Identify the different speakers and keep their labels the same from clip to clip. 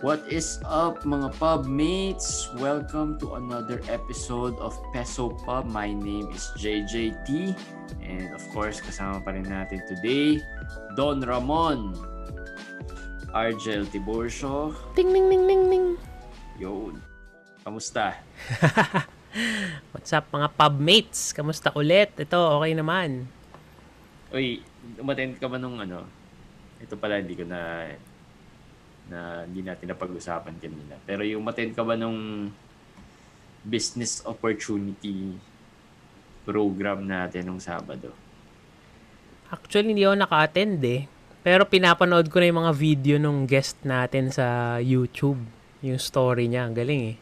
Speaker 1: What is up mga pub mates? Welcome to another episode of Peso Pub. My name is JJT and of course kasama pa rin natin today Don Ramon, Argel Tiburcio.
Speaker 2: Ting ning ning ning ning.
Speaker 1: Yun. Kamusta?
Speaker 2: What's up mga pub mates? Kamusta ulit? Ito, okay naman.
Speaker 1: Uy, umattend ka ba nung ano? Ito pala hindi ko na na hindi natin napag-usapan kanina. Pero yung umattend ka ba nung business opportunity program natin nung Sabado?
Speaker 2: Actually, hindi ako naka-attend eh. Pero pinapanood ko na yung mga video nung guest natin sa YouTube. Yung story niya. Ang galing eh.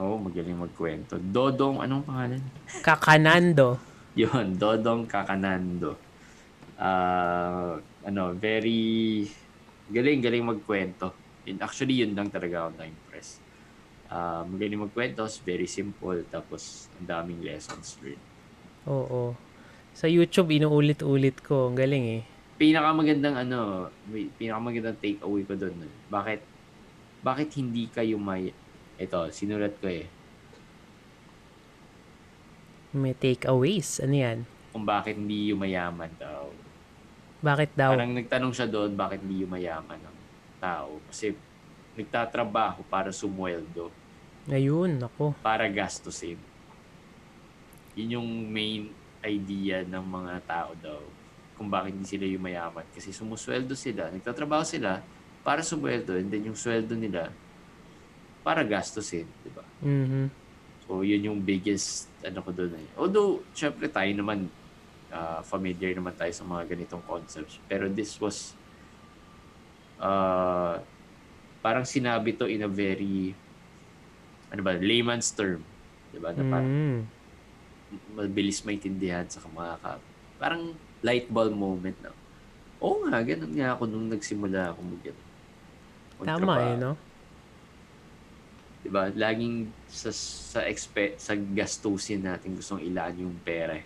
Speaker 1: Oo, oh, magaling magkwento. Dodong, anong pangalan?
Speaker 2: Kakanando.
Speaker 1: Yun, Dodong Kakanando. Ah, ano, very galing, galing magkwento. Yun, actually, yun lang talaga ako na-impress. Ah, magaling magkwento, very simple, tapos ang daming lessons learned.
Speaker 2: Oo. Sa YouTube, inuulit-ulit ko. Ang galing eh.
Speaker 1: Pinakamagandang ano, pinakamagandang take away ko doon. Bakit bakit hindi kayo may ito, sinulat ko eh.
Speaker 2: May takeaways. Ano yan?
Speaker 1: Kung bakit hindi yumayaman daw.
Speaker 2: Bakit daw?
Speaker 1: Parang nagtanong siya doon bakit hindi yumayaman ng tao. Kasi nagtatrabaho para sumweldo,
Speaker 2: Ayun, ako.
Speaker 1: para gastusin. Yun yung main idea ng mga tao daw kung bakit hindi sila yumayaman. Kasi sumusweldo sila, nagtatrabaho sila para sumweldo and then yung sweldo nila para gastusin, di ba?
Speaker 2: Mhm.
Speaker 1: So, yun yung biggest ano ko doon eh. Although, syempre tayo naman ah, familiar naman tayo sa mga ganitong concepts. Pero this was uh, parang sinabi to in a very ano ba, layman's term. Diba? Na parang
Speaker 2: Mm.
Speaker 1: mabilis maintindihan sa mga. Parang light bulb moment na. Oo nga, ganun nga ako nung nagsimula ako mag
Speaker 2: Tama eh, no?
Speaker 1: Diba? Laging sa sa expe, sa gastusin natin gustong ilaan yung pera.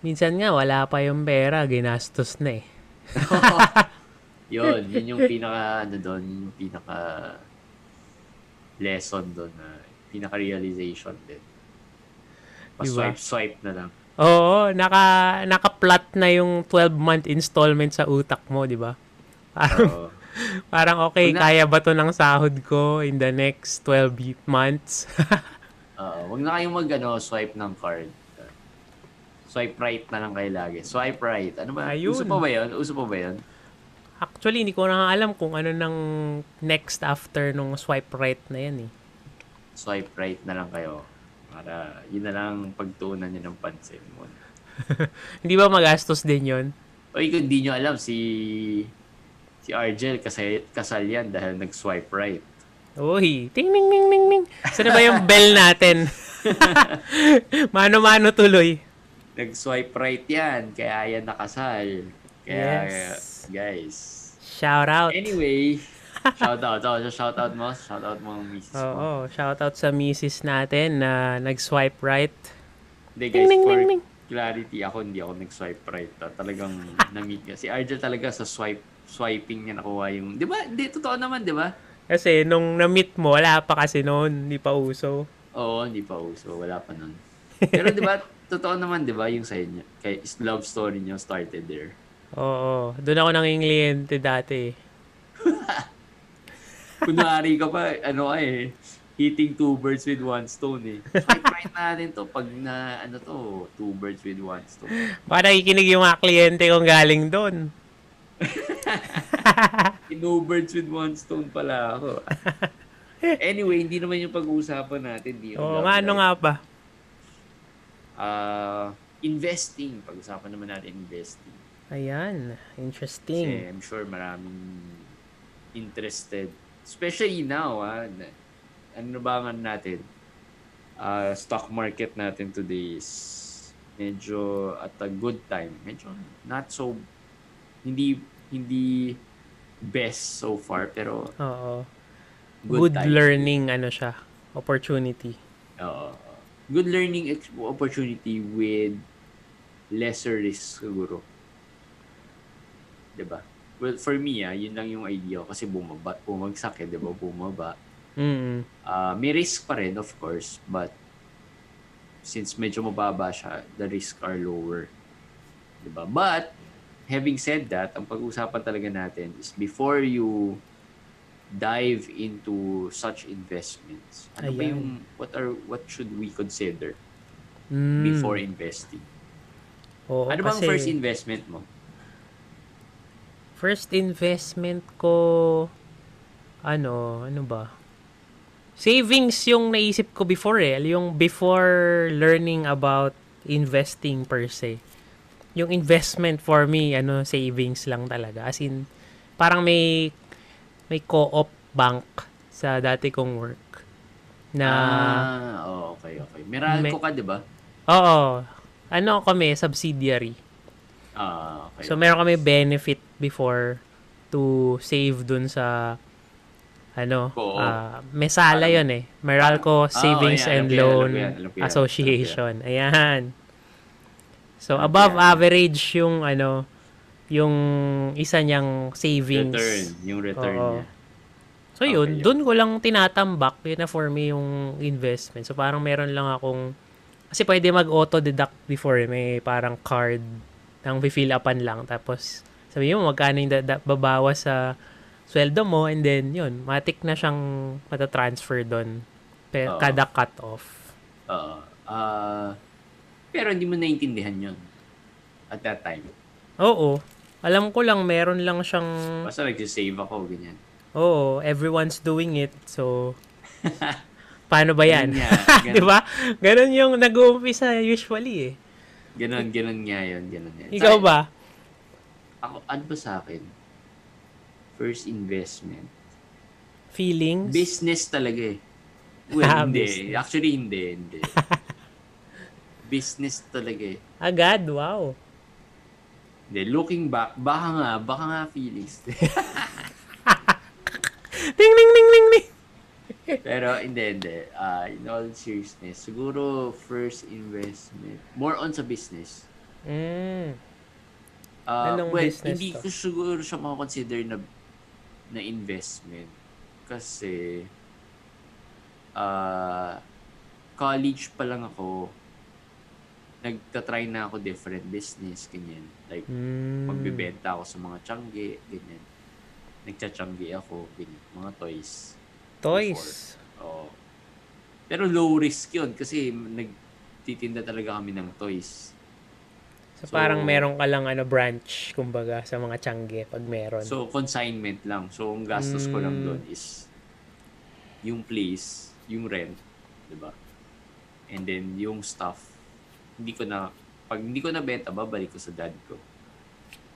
Speaker 2: Minsan nga, wala pa yung pera. Ginastos na eh.
Speaker 1: yun, yun yung pinaka ano doon, yun yung pinaka lesson doon na pinaka realization din. Pa-swipe swipe na lang.
Speaker 2: Oo, naka, naka-plot na yung 12-month installment sa utak mo, di ba? Parang,
Speaker 1: Oo.
Speaker 2: parang okay,
Speaker 1: na-
Speaker 2: kaya ba to ng sahod ko in the next 12 months?
Speaker 1: Oo, wag na kayong mag ano, swipe ng card. Swipe right na lang kayo lagi. Swipe right. Ano ba?
Speaker 2: Ayun.
Speaker 1: Uso pa ba yun? Uso pa ba yun?
Speaker 2: Actually, hindi ko na alam kung ano nang next after nung swipe right na yan eh.
Speaker 1: Swipe right na lang kayo. Para yun na lang pagtuunan nyo ng pansin mo.
Speaker 2: Hindi ba magastos din yon?
Speaker 1: O kung di nyo alam, si si Argel kasal, kasal yan dahil nag-swipe right.
Speaker 2: Uy, ting ning ning ning ning. Saan ba yung bell natin? Mano-mano tuloy.
Speaker 1: Nag-swipe right yan, kaya yan nakasal. Kaya,
Speaker 2: Yes.
Speaker 1: guys.
Speaker 2: Shout out.
Speaker 1: Anyway, shout out. Oh, shout out mo. Shout out mo ang misis mo.
Speaker 2: Oo, shout out sa misis natin na nag-swipe right.
Speaker 1: Hindi guys,
Speaker 2: ding,
Speaker 1: for
Speaker 2: ding, ding.
Speaker 1: clarity, ako hindi ako nag-swipe right. ah. Talagang na-meet niya. Si Argel talaga sa swipe swiping niya nakuha yung... Di ba? Hindi, totoo naman, di ba?
Speaker 2: Kasi nung na-meet mo, wala pa kasi noon, hindi pa uso.
Speaker 1: Oo, hindi pa uso. Wala pa nun. Pero di ba, totoo naman, di ba, yung sa inyo, kay love story niyo started there.
Speaker 2: Oo, doon ako nanging kliyente dati.
Speaker 1: Kunwari ka pa, ano ka eh, hitting two birds with one stone eh. Swipe right natin to pag na, ano to, two birds with one stone.
Speaker 2: Baka nakikinig yung mga kliyente kong galing doon.
Speaker 1: Two birds with one stone pala ako. anyway, hindi naman yung pag-uusapan natin. Di
Speaker 2: Oo nga, ano nga ba?
Speaker 1: Ah, investing. Pag-usapan naman natin investing.
Speaker 2: Ayan,
Speaker 1: Kasi
Speaker 2: interesting.
Speaker 1: I'm sure maraming interested. Especially now, ah, ano ba nga natin? Ah, stock market natin today is medyo at a good time. Medyo not so, hindi, hindi best so far, pero
Speaker 2: Oo.
Speaker 1: good,
Speaker 2: Good,
Speaker 1: time.
Speaker 2: learning, ano siya, opportunity.
Speaker 1: Oo. good learning opportunity with lesser risk siguro. 'Di ba? well, for me, ah, yun lang yung idea ko kasi bumaba, bumagsak eh, di ba? Bumaba.
Speaker 2: Mm.
Speaker 1: Ah, may risk pa rin, of course, but since medyo mababa siya, the risk are lower. Di ba? But, having said that, ang pag-uusapan talaga natin is before you dive into such investments, ano ba
Speaker 2: Ayan.
Speaker 1: yung, what are, what should we consider
Speaker 2: Mm.
Speaker 1: before investing?
Speaker 2: Oo,
Speaker 1: ano bang
Speaker 2: kasi
Speaker 1: first investment mo?
Speaker 2: First investment ko, ano, ano ba? Savings yung naisip ko before eh. Yung before learning about investing per se. Yung investment for me, ano, savings lang talaga. As in, parang may may co-op bank sa dati kong work. Na,
Speaker 1: ah, oh, okay, okay. Meralco
Speaker 2: May-
Speaker 1: ka, di ba?
Speaker 2: oo, ano kami, subsidiary.
Speaker 1: Ah, okay.
Speaker 2: So, meron kami benefit before to save dun sa ano,
Speaker 1: Oo.
Speaker 2: ah, Mesala
Speaker 1: Parang-
Speaker 2: yun eh. Meralco
Speaker 1: Ah,
Speaker 2: Savings
Speaker 1: oh,
Speaker 2: and
Speaker 1: yan. Alam ko yan,
Speaker 2: Loan
Speaker 1: alam yan, alam yan.
Speaker 2: Association. Ayan. So,
Speaker 1: Alam
Speaker 2: above average yung ano, yung isa niyang savings.
Speaker 1: Return, yung return
Speaker 2: Oo.
Speaker 1: niya.
Speaker 2: So, yun,
Speaker 1: Okay,
Speaker 2: dun ko lang tinatambak. Yun na for me yung investment. So, parang meron lang akong, kasi pwede mag-auto-deduct before. eh. May parang card nang fill upan lang. Tapos, sabi mo, magkano yung dada- babawas sa sweldo mo. And then, yun, matik na siyang matatransfer doon. Pe-
Speaker 1: Oo.
Speaker 2: kada cut-off.
Speaker 1: Oo. Ah, pero hindi mo naintindihan yun at that time.
Speaker 2: Oo. Alam ko lang, meron lang siyang,
Speaker 1: Basta nagsisave ako, ganyan.
Speaker 2: oo, everyone's doing it. So, paano ba yan?
Speaker 1: Ganun nga,
Speaker 2: Di ba? Ganon yung nag-uumpisa usually eh.
Speaker 1: Ganon, ganon nga yun, ganon yan.
Speaker 2: Ikaw ba?
Speaker 1: Ako, ano ba sa akin? First investment.
Speaker 2: Feelings?
Speaker 1: Business talaga eh. Well,
Speaker 2: Ah,
Speaker 1: hindi.
Speaker 2: business.
Speaker 1: Actually, hindi, hindi. business talaga eh.
Speaker 2: Agad? Wow.
Speaker 1: Hindi, looking back, baka nga, baka nga feelings.
Speaker 2: Ding, ding, ding, ding, ding.
Speaker 1: Pero hindi, hindi. Ah, in all seriousness, siguro first investment, more on sa business.
Speaker 2: Mm.
Speaker 1: Ah,
Speaker 2: Anong
Speaker 1: well,
Speaker 2: business
Speaker 1: hindi
Speaker 2: to?
Speaker 1: ko siguro siya makakonsider na na investment. Kasi ah college pa lang ako, nagtatry na ako different business, ganyan. Like,
Speaker 2: Mm.
Speaker 1: magbibenta ako sa mga tiyangge, ganyan. Nagtsatsyangge ako, ganyan. Mga toys.
Speaker 2: Toys.
Speaker 1: Oo. Pero low risk yun kasi nagtitinda talaga kami ng toys.
Speaker 2: So,
Speaker 1: So-
Speaker 2: parang meron ka lang ano, branch, kumbaga, sa mga tiyangge pag meron.
Speaker 1: So, consignment lang. So, ang gastos ko lang
Speaker 2: Mm.
Speaker 1: doon is yung place, yung rent, di ba? And then, yung stuff. Hindi ko na, pag hindi ko na benta, babalik ko sa dad ko.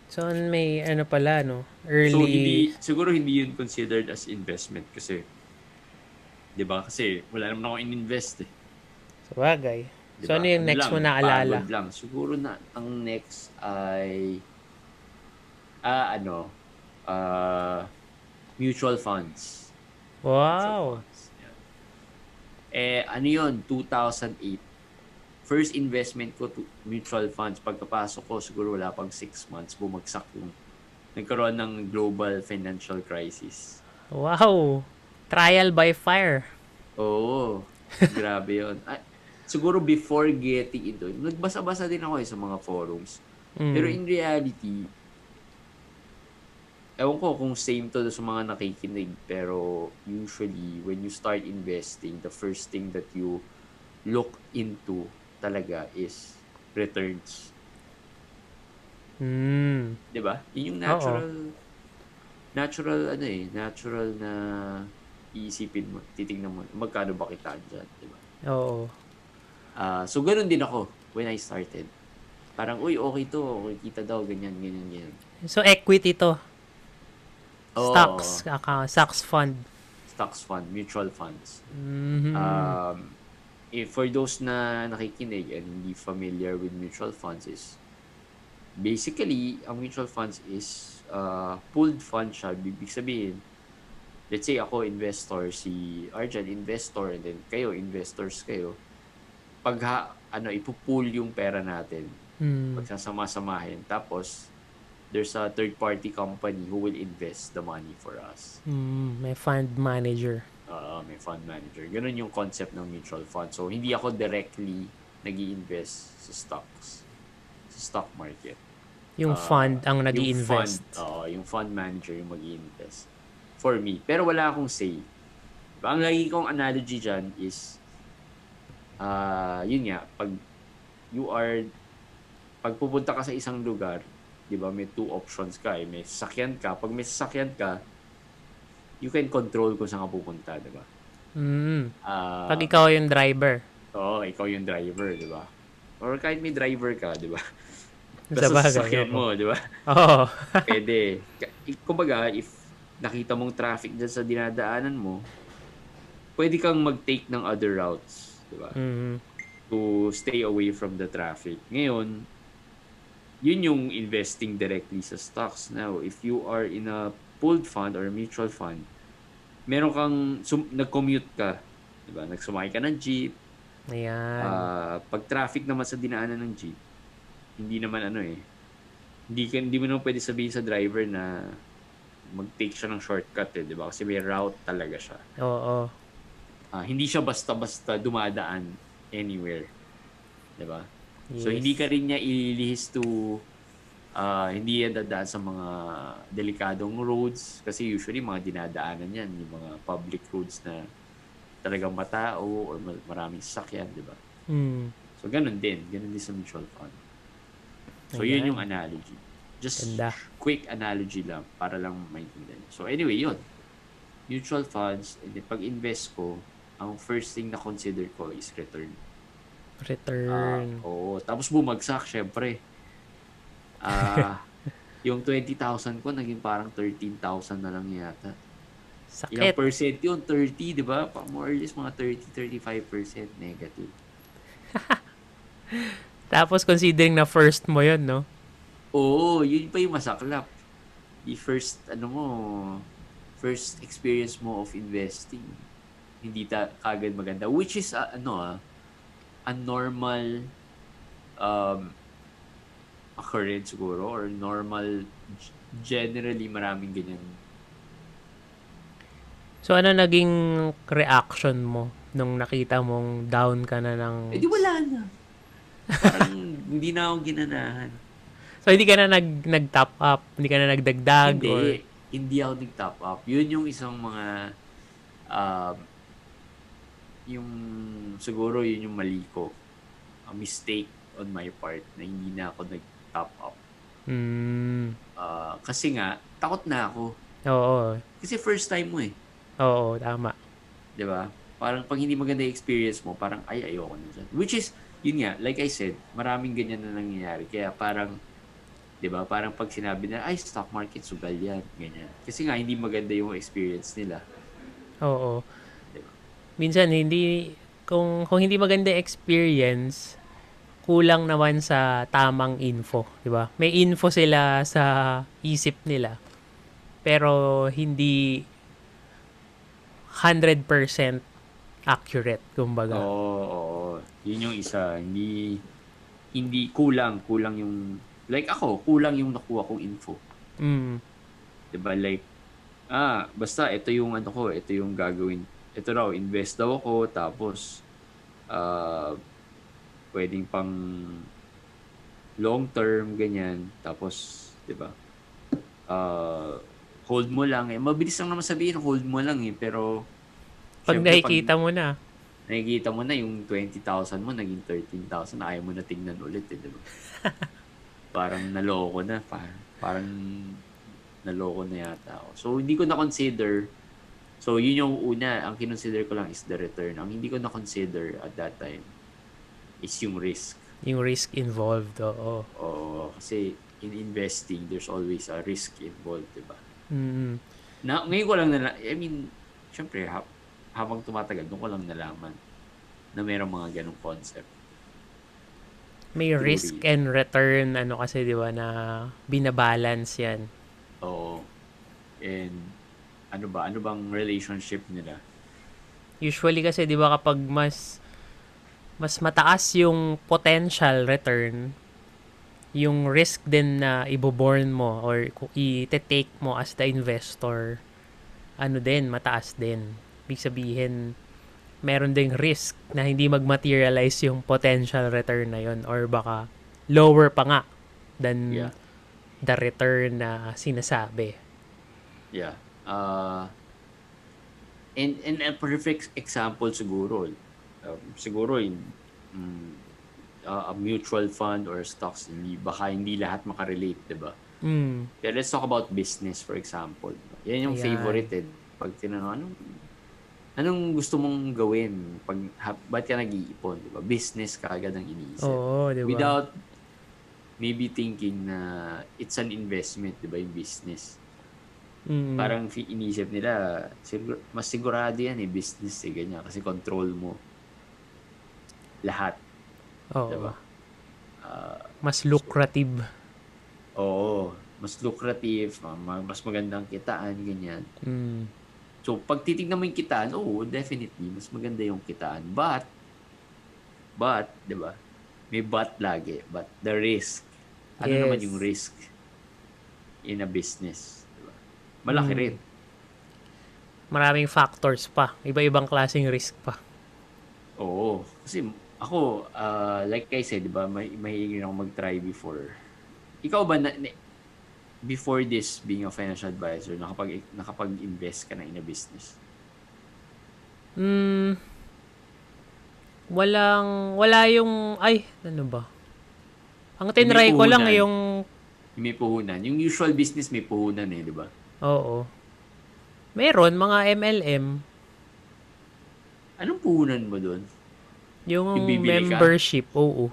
Speaker 2: So, may ano pala, no? Early...
Speaker 1: So, hindi, siguro hindi yun considered as investment kasi, di ba? Kasi, wala naman ako in-invest eh.
Speaker 2: Sa bagay.
Speaker 1: Di
Speaker 2: So, ano yung next
Speaker 1: lang,
Speaker 2: mo naalala?
Speaker 1: lang. Siguro na, ang next ay, ah, ano, ah, mutual funds.
Speaker 2: Wow.
Speaker 1: Mutual funds. Yeah. Eh, ano yun? 2008. First investment ko to mutual funds. Pagkapasok ko, siguro wala pang 6 months, bumagsak yung nagkaroon ng global financial crisis.
Speaker 2: Wow. Trial by fire.
Speaker 1: Oo. Grabe yun. Ah, siguro before getting into it, nagbasa-basa din ako eh sa mga forums.
Speaker 2: Mm.
Speaker 1: Pero in reality, ewan ko kung same to sa mga nakikinig, pero usually, when you start investing, the first thing that you look into talaga is returns.
Speaker 2: Mm.
Speaker 1: 'Di ba? Yun yung natural, natural ano eh, natural na iisipin mo, titingnan mo, magkano ba kitaan dyan, 'di ba?
Speaker 2: Oo.
Speaker 1: Ah, so ganun din ako when I started. Parang, uy, okay to, okay, kita daw, ganyan, ganyan, ganyan.
Speaker 2: So, equity to.
Speaker 1: Oo,
Speaker 2: Stocks. Account, stocks fund.
Speaker 1: stocks fund, mutual funds.
Speaker 2: Mhm.
Speaker 1: Um, if for those na nakikinig and hindi familiar with mutual funds is basically, ang mutual funds is uh, pooled fund siya. Ibig sabihin, let's say ako investor, si Arjan investor, and then kayo investors kayo. Pag ha, ano, ipupool yung pera natin,
Speaker 2: Mm.
Speaker 1: pagsasama-samahin. Tapos, there's a third-party company who will invest the money for us.
Speaker 2: Mm, may fund manager.
Speaker 1: Uh, may fund manager. Ganun yung concept ng mutual fund. So, hindi ako directly nag invest sa stocks. Sa stock market.
Speaker 2: Yung
Speaker 1: Ah,
Speaker 2: fund ang nag invest
Speaker 1: oo, yung fund manager yung mag invest For me. Pero wala akong say. Diba? Ang lagi kong analogy dyan is, ah yun nga, pag you are, pag pupunta ka sa isang lugar, di ba, may two options ka eh. May sasakyan ka. Pag may sasakyan ka, you can control kung saan ka pupunta, di ba?
Speaker 2: Mm.
Speaker 1: Ah,
Speaker 2: Pag ikaw yung driver.
Speaker 1: Oo, ikaw yung driver, di ba? Or kahit may driver ka, di ba?
Speaker 2: Sa
Speaker 1: Basta
Speaker 2: bagay.
Speaker 1: sasakyan mo, di ba?
Speaker 2: Oo.
Speaker 1: Pwede. Ka- i- Kumbaga, if nakita mong traffic dyan sa dinadaanan mo, pwede kang mag-take ng other routes, di ba?
Speaker 2: mm.
Speaker 1: To stay away from the traffic. Ngayon, yun yung investing directly sa stocks. Now, if you are in a pooled fund or mutual fund, meron kang, sum- nag-commute ka, di ba? Nagsumakay ka ng jeep,
Speaker 2: Ayan.
Speaker 1: Ah, pag traffic naman sa dinaanan ng jeep, hindi naman ano eh. Hindi, ka, hindi mo naman pwede sabihin sa driver na mag-take siya ng shortcut eh, di ba? Kasi may route talaga siya.
Speaker 2: Oo.
Speaker 1: Ah, hindi siya basta-basta dumadaan anywhere. Di ba? So,
Speaker 2: Yes.
Speaker 1: hindi ka rin niya ililihis to ah, hindi yan dadaan sa mga delikadong roads kasi usually mga dinadaanan yan, yung mga public roads na talagang matao or ma- maraming sasakyan, di ba?
Speaker 2: Mm.
Speaker 1: So, ganun din. Ganun din sa mutual fund. So, yun
Speaker 2: Ayan.
Speaker 1: yung analogy. Just
Speaker 2: Ganda.
Speaker 1: Quick analogy lang para lang maintindihan. So, anyway, yun. Mutual funds, and then pag-invest ko, ang first thing na consider ko is return.
Speaker 2: Return.
Speaker 1: oo. Tapos bumagsak, syempre. Ah, yung 20,000 ko, naging parang 13,000 na lang yata. Ilang
Speaker 2: Sakit.
Speaker 1: percent yun? 30, di ba? Pa- More or less, mga 30-35% negative.
Speaker 2: Tapos considering na first mo yun, no?
Speaker 1: Oo, yun pa yung masaklap. The first, ano mo, first experience mo of investing. Hindi ta kagad maganda. Which is, ah, ano ah, a normal um, occurrence siguro or normal, generally maraming ganyan.
Speaker 2: So, ano naging reaction mo nung nakita mong down ka na ng...
Speaker 1: Eh di wala na. Parang hindi na ako ginanahan.
Speaker 2: So, hindi ka na nag, nag-top up? Hindi ka na nagdagdag?
Speaker 1: hindi,
Speaker 2: Or...
Speaker 1: hindi ako nag-top up. Yun yung isang mga um, yung siguro yun yung mali ko. A mistake on my part na hindi na ako nag-top up.
Speaker 2: Mm,
Speaker 1: Ah, kasi nga, takot na ako.
Speaker 2: oo.
Speaker 1: Kasi first time mo eh.
Speaker 2: Oo, tama.
Speaker 1: 'di ba? Parang pag hindi maganda yung experience mo, parang ay ayoko na dyan. Which is, yun nga, like I said, maraming ganyan na nangyayari. Kaya parang, 'di ba? Parang pag sinabi na, ay stock market sugal yan, ganyan. Kasi nga hindi maganda yung experience nila.
Speaker 2: Oo.
Speaker 1: Diba?
Speaker 2: Minsan, hindi... Kung, kung hindi maganda experience, kulang naman sa tamang info, di ba? May info sila sa isip nila. Pero hindi 100% accurate, kumbaga.
Speaker 1: Oo, oo. Yun yung isa. Hindi, hindi kulang. Kulang yung, like ako, kulang yung nakuha kong info.
Speaker 2: Mm.
Speaker 1: 'Di ba Like, ah, basta ito yung ano ko, ito yung gagawin. Ito raw, invest daw ako, tapos, ah, pwedeng pang long term, ganyan. Tapos, 'di ba ah, hold mo lang. Eh, mabilis lang naman sabihin, hold mo lang eh. Pero,
Speaker 2: Pag
Speaker 1: syempre,
Speaker 2: nakikita mo na,
Speaker 1: nakikita mo na yung 20,000 mo, naging 13,000, ayaw mo na tingnan ulit eh, di ba? parang naloko na. Parang, parang naloko na yata ako. So, hindi ko na-consider. So, yun yung una. Ang kinonsider ko lang is the return. Ang hindi ko na-consider at that time is yung risk.
Speaker 2: yung risk involved, oo.
Speaker 1: Oo, kasi in investing, there's always a risk involved, di ba?
Speaker 2: Mm.
Speaker 1: Na, ngayon ko lang na, I mean, syempre, ha, habang tumatagal, doon ko lang nalaman na mayroong mga ganong concept.
Speaker 2: May
Speaker 1: Truly.
Speaker 2: risk and return, ano kasi, di ba, na binabalance yan.
Speaker 1: Oo. And, ano ba, ano bang relationship nila?
Speaker 2: Usually kasi, di ba, kapag mas mas mataas yung potential return, yung risk din na iboborn mo or i-take mo as the investor, ano din, mataas din. Ibig sabihin, meron ding risk na hindi mag-materialize yung potential return na yon or baka lower pa nga than
Speaker 1: Yeah.
Speaker 2: the return na sinasabi.
Speaker 1: Yeah. Uh, and, and a perfect example siguro, um, siguro in mm, uh, a mutual fund or stocks, hindi, baka hindi lahat makarelate, di ba?
Speaker 2: Mm.
Speaker 1: Pero let's talk about business, for example. Yan yung
Speaker 2: Ayan.
Speaker 1: favorite eh. Pag tinanong, anong, anong gusto mong gawin? Pag, ha, ba't ka nag-iipon? Di ba? Business ka agad ang iniisip.
Speaker 2: Oo, di ba?
Speaker 1: Without maybe thinking na it's an investment, di ba, yung business.
Speaker 2: Mm.
Speaker 1: Parang inisip nila, mas sigurado yan eh, business eh, ganyan. Kasi control mo lahat,
Speaker 2: Oo.
Speaker 1: di ba? Ah,
Speaker 2: Mas lucrative.
Speaker 1: oo, mas lucrative, ma- ma- mas magandang kitaan, ganyan.
Speaker 2: Mm.
Speaker 1: So, pag titignan mo yung kitaan, oo, definitely, mas maganda yung kitaan. But, but, di ba? May but lagi. But the risk. Ano
Speaker 2: Yes.
Speaker 1: naman yung risk in a business? Di ba? Malaki
Speaker 2: Mm.
Speaker 1: rin.
Speaker 2: Maraming factors pa. Iba-ibang klaseng risk pa.
Speaker 1: Oo. Kasi ako, uh, like I said, di ba, may, rin ako mag-try before. Ikaw ba, na- before this being a financial advisor, nakapag, nakapag-invest ka na in a business?
Speaker 2: Hmm. Walang, wala yung, ay, ano ba? Ang tinry ko lang yung,
Speaker 1: May puhunan. Yung usual business may puhunan eh, di ba?
Speaker 2: oo. Meron, mga MLM,
Speaker 1: Anong puhunan mo doon?
Speaker 2: yung
Speaker 1: Yung bibili ka?
Speaker 2: membership, oo.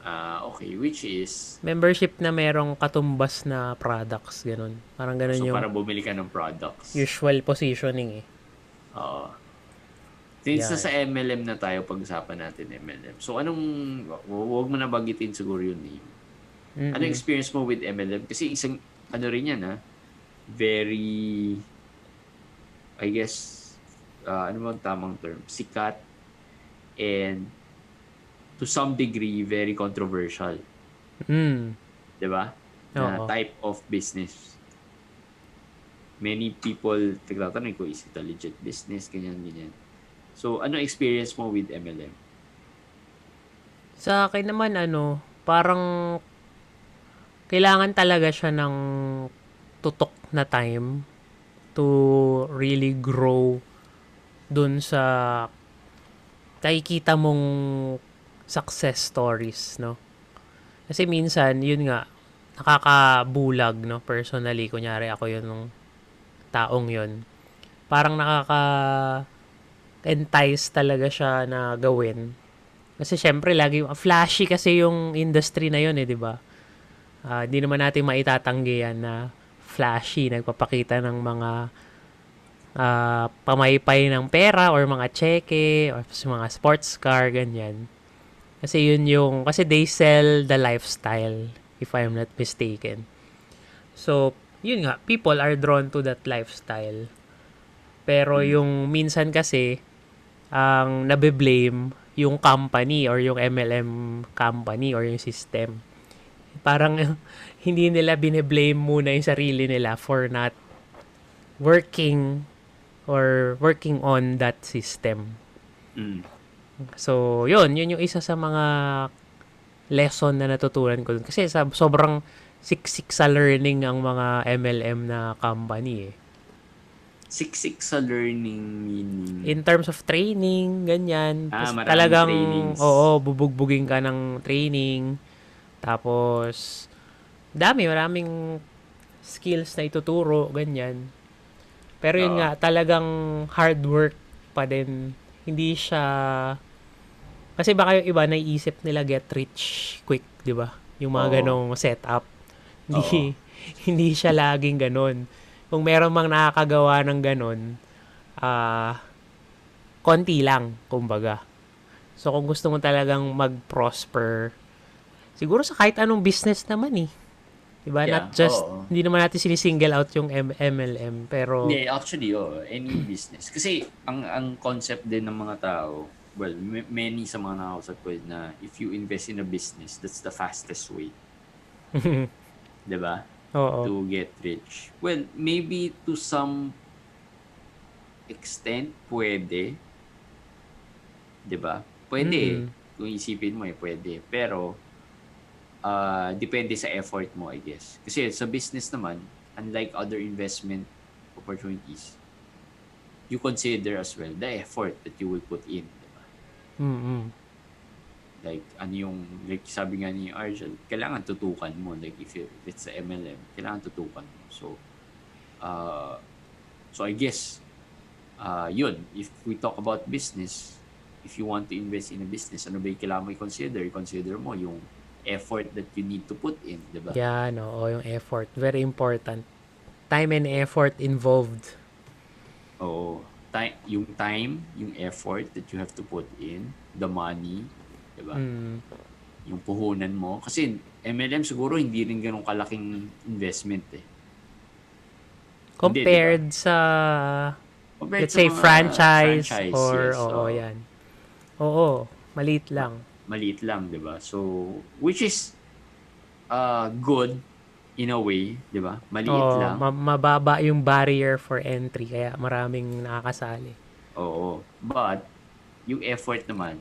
Speaker 1: Ah, okay. Which is,
Speaker 2: Membership na merong katumbas na products, ganun. Parang ganun
Speaker 1: so
Speaker 2: yung
Speaker 1: para bumili ka ng products.
Speaker 2: usual positioning eh.
Speaker 1: Oo. Since
Speaker 2: Yeah.
Speaker 1: nasa MLM na tayo, pag-usapan natin MLM. So, anong, hu- huwag mo na bagitin siguro yung name.
Speaker 2: Mm-mm.
Speaker 1: Ano experience mo with MLM? Kasi isang, ano rin yan ha, very, I guess, uh, ano bang tamang term? Sikat and to some degree, very controversial.
Speaker 2: Mm.
Speaker 1: Di ba? Na type of business. Many people nagtatanong ko, is it a legit business? Ganyan, ganyan. So, ano experience mo with MLM?
Speaker 2: Sa akin naman, ano, parang kailangan talaga siya ng tutok na time to really grow dun sa nakikita mong success stories, no? Kasi minsan, yun nga, nakakabulag, no? Personally, kunyari ako yun nung taong yun. Parang nakaka entice talaga siya na gawin. Kasi syempre lagi flashy kasi yung industry na yun eh, 'di ba? Hindi naman natin maitatanggi yan na flashy, nagpapakita ng mga ah, pamaypay ng pera or mga cheque or mga sports car, ganyan. Kasi yun yung, kasi they sell the lifestyle, if I'm not mistaken. So, yun nga, people are drawn to that lifestyle. Pero yung minsan kasi, ang nabe-blame yung company or yung MLM company or yung system. Parang hindi nila bine-blame muna yung sarili nila for not working or working on that system.
Speaker 1: Mm.
Speaker 2: So, yun, yun yung isa sa mga lesson na natutunan ko dun. Kasi sa, sobrang siksik sa learning ang mga MLM na company eh.
Speaker 1: Siksik sa learning meaning.
Speaker 2: In terms of training, ganyan.
Speaker 1: Ah, maraming
Speaker 2: talagang,
Speaker 1: trainings.
Speaker 2: oo, bubugbugin ka ng training. Tapos, dami, maraming skills na ituturo, ganyan. Pero yun
Speaker 1: Oo.
Speaker 2: nga, talagang hard work pa din. Hindi siya, kasi baka yung iba naiisip nila get rich quick, di ba? Yung mga
Speaker 1: Oo.
Speaker 2: ganong setup. Hindi, hindi siya laging ganon. Kung meron mang nakakagawa ng ganon, ah, konti lang, kumbaga. So, kung gusto mo talagang mag-prosper, siguro sa kahit anong business naman eh. Diba?
Speaker 1: Yeah,
Speaker 2: Not just,
Speaker 1: oo.
Speaker 2: hindi naman natin sinisingle out yung M- MLM, pero,
Speaker 1: Hindi, actually, oh, any business. Kasi, ang ang concept din ng mga tao, well, m- many sa mga nakausap ko na if you invest in a business, that's the fastest way. ba?
Speaker 2: Oo.
Speaker 1: To get rich. Well, maybe to some extent pwede. ba? Pwede.
Speaker 2: Mm.
Speaker 1: Kung isipin mo eh, pwede. Pero uh, depende sa effort mo, I guess. Kasi sa business naman, unlike other investment opportunities, you consider as well the effort that you will put in.
Speaker 2: Mm-mm.
Speaker 1: Like, ano yung, like sabi nga ni Arjel, kailangan tutukan mo. Like, if, you, if it's a MLM, kailangan tutukan mo. So, uh, so I guess, uh, yun, if we talk about business, if you want to invest in a business, ano ba yung kailangan mo i-consider? I-consider mo yung effort that you need to put in, di ba?
Speaker 2: Yan, oo, yung effort. Very important. Time and effort involved.
Speaker 1: Oo. Time, yung time, yung effort that you have to put in, the money, di ba?
Speaker 2: Mm.
Speaker 1: Yung puhunan mo. Kasi MLM siguro hindi rin ganun kalaking investment eh.
Speaker 2: Compared sa,
Speaker 1: Compared
Speaker 2: let's
Speaker 1: sa
Speaker 2: say, franchise,
Speaker 1: franchise,
Speaker 2: or,
Speaker 1: yes,
Speaker 2: oo,
Speaker 1: oo.
Speaker 2: yan. Oo, maliit lang.
Speaker 1: Maliit lang, di ba? So, which is uh, good in a way, di ba? Maliit
Speaker 2: Oo,
Speaker 1: lang.
Speaker 2: ma- mababa yung barrier for entry, kaya maraming nakakasali.
Speaker 1: Oo. But, yung effort naman,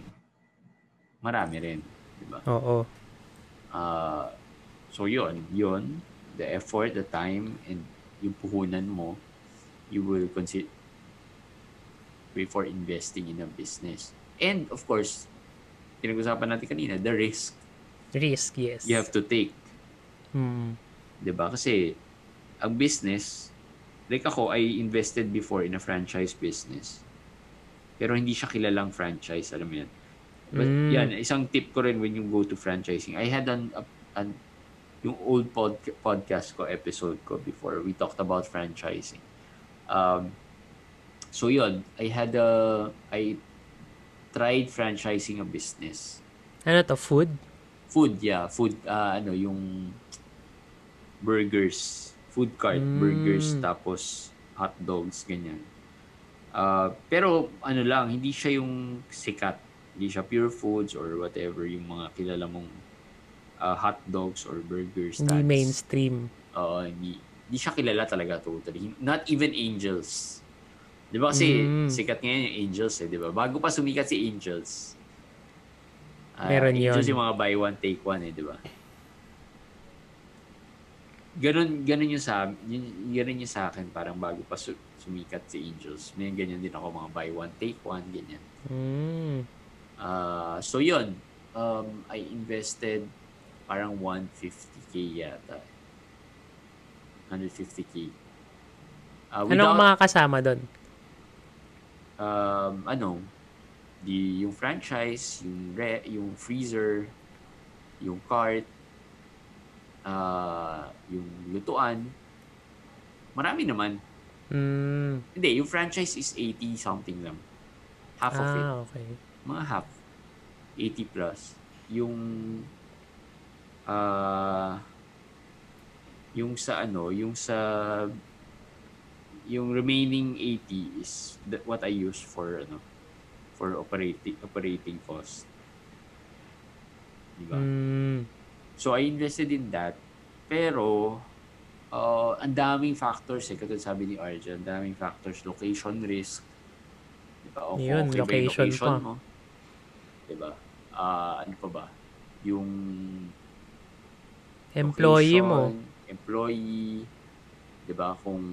Speaker 1: marami rin. Di ba?
Speaker 2: Oo.
Speaker 1: Uh, so, yun. Yun. The effort, the time, and yung puhunan mo, you will consider before investing in a business. And, of course, pinag-usapan natin kanina, the risk
Speaker 2: Risk, yes.
Speaker 1: you have to take.
Speaker 2: Mm.
Speaker 1: 'Di ba? Kasi ang business, like ako, I invested before in a franchise business. Pero hindi siya kilalang franchise, alam mo yan. But
Speaker 2: Mm.
Speaker 1: yan, isang tip ko rin when you go to franchising. I had an, an yung old pod, podcast ko, episode ko before, we talked about franchising. Um, so yun, I had a, I tried franchising a business.
Speaker 2: Ano to, food?
Speaker 1: Food, yeah. Food, ah, ano, yung burgers. Food cart,
Speaker 2: Mm.
Speaker 1: burgers, tapos hot dogs, ganyan. Ah, pero, ano lang, hindi siya yung sikat. Hindi siya pure foods or whatever, yung mga kilala mong ah, hot dogs or burgers.
Speaker 2: Hindi mainstream.
Speaker 1: Oo, hindi, hindi siya kilala talaga totally. Not even Angels. Di ba kasi
Speaker 2: Mm.
Speaker 1: sikat ngayon yung Angels eh, di ba? Bago pa sumikat si Angels. ah,
Speaker 2: Meron
Speaker 1: Angels
Speaker 2: yun.
Speaker 1: yung mga buy one, take one eh, di ba? Ganun, ganun yung sa, yun, ganun yung sa akin, parang bago pa su- sumikat si Angels. May ganyan din ako, mga buy one, take one, ganyan.
Speaker 2: Mm.
Speaker 1: Ah, so yun, um, I invested parang 150k yata. 150k. Uh,
Speaker 2: Anong mga kasama doon?
Speaker 1: um, ano, di yung franchise, yung re, yung freezer, yung cart, ah, yung lutuan. Marami naman.
Speaker 2: Mm.
Speaker 1: Hindi, yung franchise is 80 something lang. Half of it.
Speaker 2: Ah, okay.
Speaker 1: mga half 80 plus yung ah yung sa ano yung sa yung remaining 80 is the, what I use for ano for operating operating cost di ba
Speaker 2: Mm.
Speaker 1: So I invested in that pero uh, ang daming factors eh katulad sabi ni Arjan ang daming factors location risk di ba o
Speaker 2: Yun,
Speaker 1: okay
Speaker 2: location
Speaker 1: location
Speaker 2: pa.
Speaker 1: mo di ba Ah, ano pa ba yung
Speaker 2: Employee mo.
Speaker 1: location, employee, 'di ba? Kung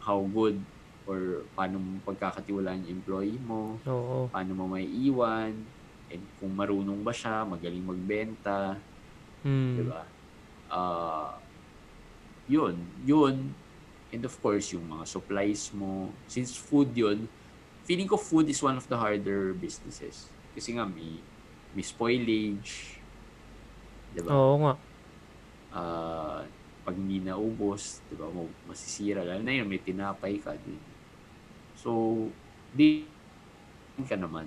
Speaker 1: how good or paano mo pagkakatiwalaan yung employee mo,
Speaker 2: Oo.
Speaker 1: paano mo may iwan, and kung marunong ba siya, magaling magbenta, 'di
Speaker 2: Mm.
Speaker 1: ba? Ah, yun, yun. And of course, yung mga supplies mo. Since food yun, feeling ko food is one of the harder businesses. Kasi nga, may, may spoilage. Di ba?
Speaker 2: Oo nga.
Speaker 1: Ah, pag hindi naubos, di ba, mo- masisira. Lalo na yun, may tinapay ka din. So, di ka naman.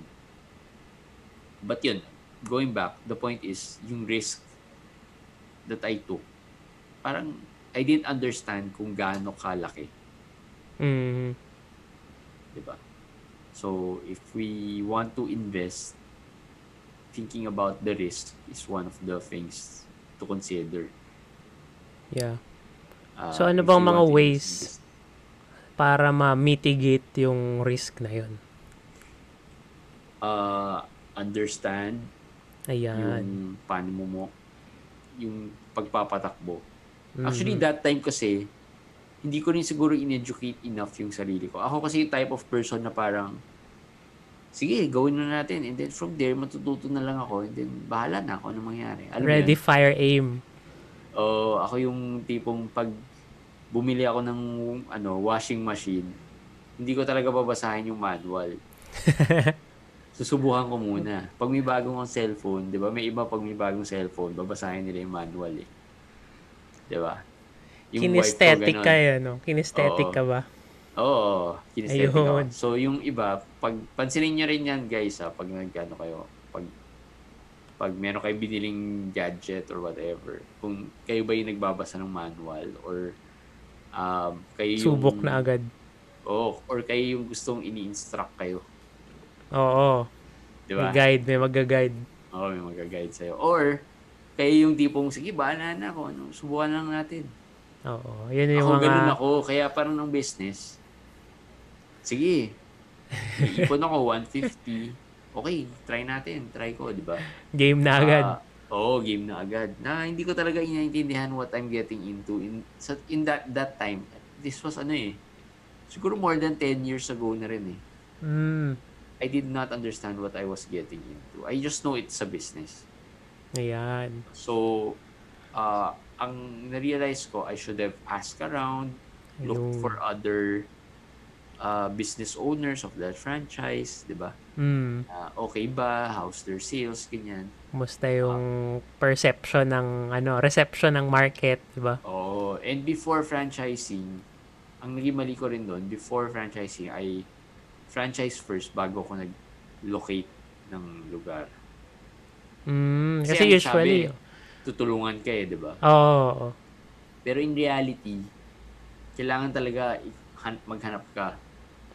Speaker 1: But yun, going back, the point is, yung risk that I took, parang I didn't understand kung gaano kalaki.
Speaker 2: Mm.
Speaker 1: di ba? So, if we want to invest, thinking about the risk is one of the things to consider.
Speaker 2: Yeah.
Speaker 1: Uh,
Speaker 2: So, ano bang mga ways?
Speaker 1: invest.
Speaker 2: Para ma-mitigate yung risk na yun.
Speaker 1: Uh, understand
Speaker 2: Ayan.
Speaker 1: yung paano mo mo yung pagpapatakbo.
Speaker 2: Mhm.
Speaker 1: Actually, that time kasi, hindi ko rin siguro in-educate enough yung sarili ko. Ako kasi yung type of person na parang, sige, gawin na natin. And then from there, matututo na lang ako. And then, bahala na ako ano mangyari. Alam
Speaker 2: Ready,
Speaker 1: yun?
Speaker 2: fire, aim.
Speaker 1: Oo, ako yung tipong pag bumili ako ng ano, washing machine, hindi ko talaga babasahin yung manual. Susubukan ko muna. Pag may bagong ang cellphone, 'di ba? May iba pag may bagong cellphone, babasahin nila yung manual eh. 'Di ba?
Speaker 2: Kinesthetic
Speaker 1: ganun.
Speaker 2: ka yun, no? Kinesthetic
Speaker 1: Oo.
Speaker 2: ka ba?
Speaker 1: Oo, kinesthetic
Speaker 2: Ayun.
Speaker 1: ako. So, yung iba, pag pansinin nyo rin yan, guys, ha, pag nagkano kayo, pag pag meron kayo biniling gadget or whatever, kung kayo ba yung nagbabasa ng manual or um, kayo yung...
Speaker 2: Subok na agad.
Speaker 1: Oo, or kayo yung gustong ini-instruct kayo.
Speaker 2: Oo.
Speaker 1: Di
Speaker 2: May
Speaker 1: ba?
Speaker 2: guide, may mag-guide.
Speaker 1: Oo, may mag-guide sa'yo. Or, kayo yung tipong, sige, bahala na ako. Ano, subukan lang natin.
Speaker 2: Oo. Yun yung
Speaker 1: ako
Speaker 2: mga...
Speaker 1: ganun ako, kaya parang ng business. Sige. May ipon ako, 150. Okay, try natin. Try ko, di ba?
Speaker 2: Game na agad.
Speaker 1: Ah, Oo, game na agad. Na hindi ko talaga inaintindihan what I'm getting into. In, sa, in that, that time, this was ano eh, siguro more than 10 years ago na rin eh.
Speaker 2: mm.
Speaker 1: I did not understand what I was getting into. I just know it's a business.
Speaker 2: Ayan.
Speaker 1: So, uh, ang na-realize ko, I should have asked around, looked
Speaker 2: Ayun.
Speaker 1: for other uh, business owners of that franchise, di ba?
Speaker 2: Mm.
Speaker 1: Uh, okay ba? How's their sales? Ganyan.
Speaker 2: Kumusta yung perception ng, ano, reception ng market, di ba?
Speaker 1: Oh, and before franchising, ang naging mali ko rin doon, before franchising, I franchise first bago ko nag-locate ng lugar.
Speaker 2: Mm.
Speaker 1: Kasi
Speaker 2: Kasi usually,
Speaker 1: sabi, Tutulungan ka eh, di ba?
Speaker 2: oo. oo.
Speaker 1: Pero in reality, kailangan talaga maghanap ka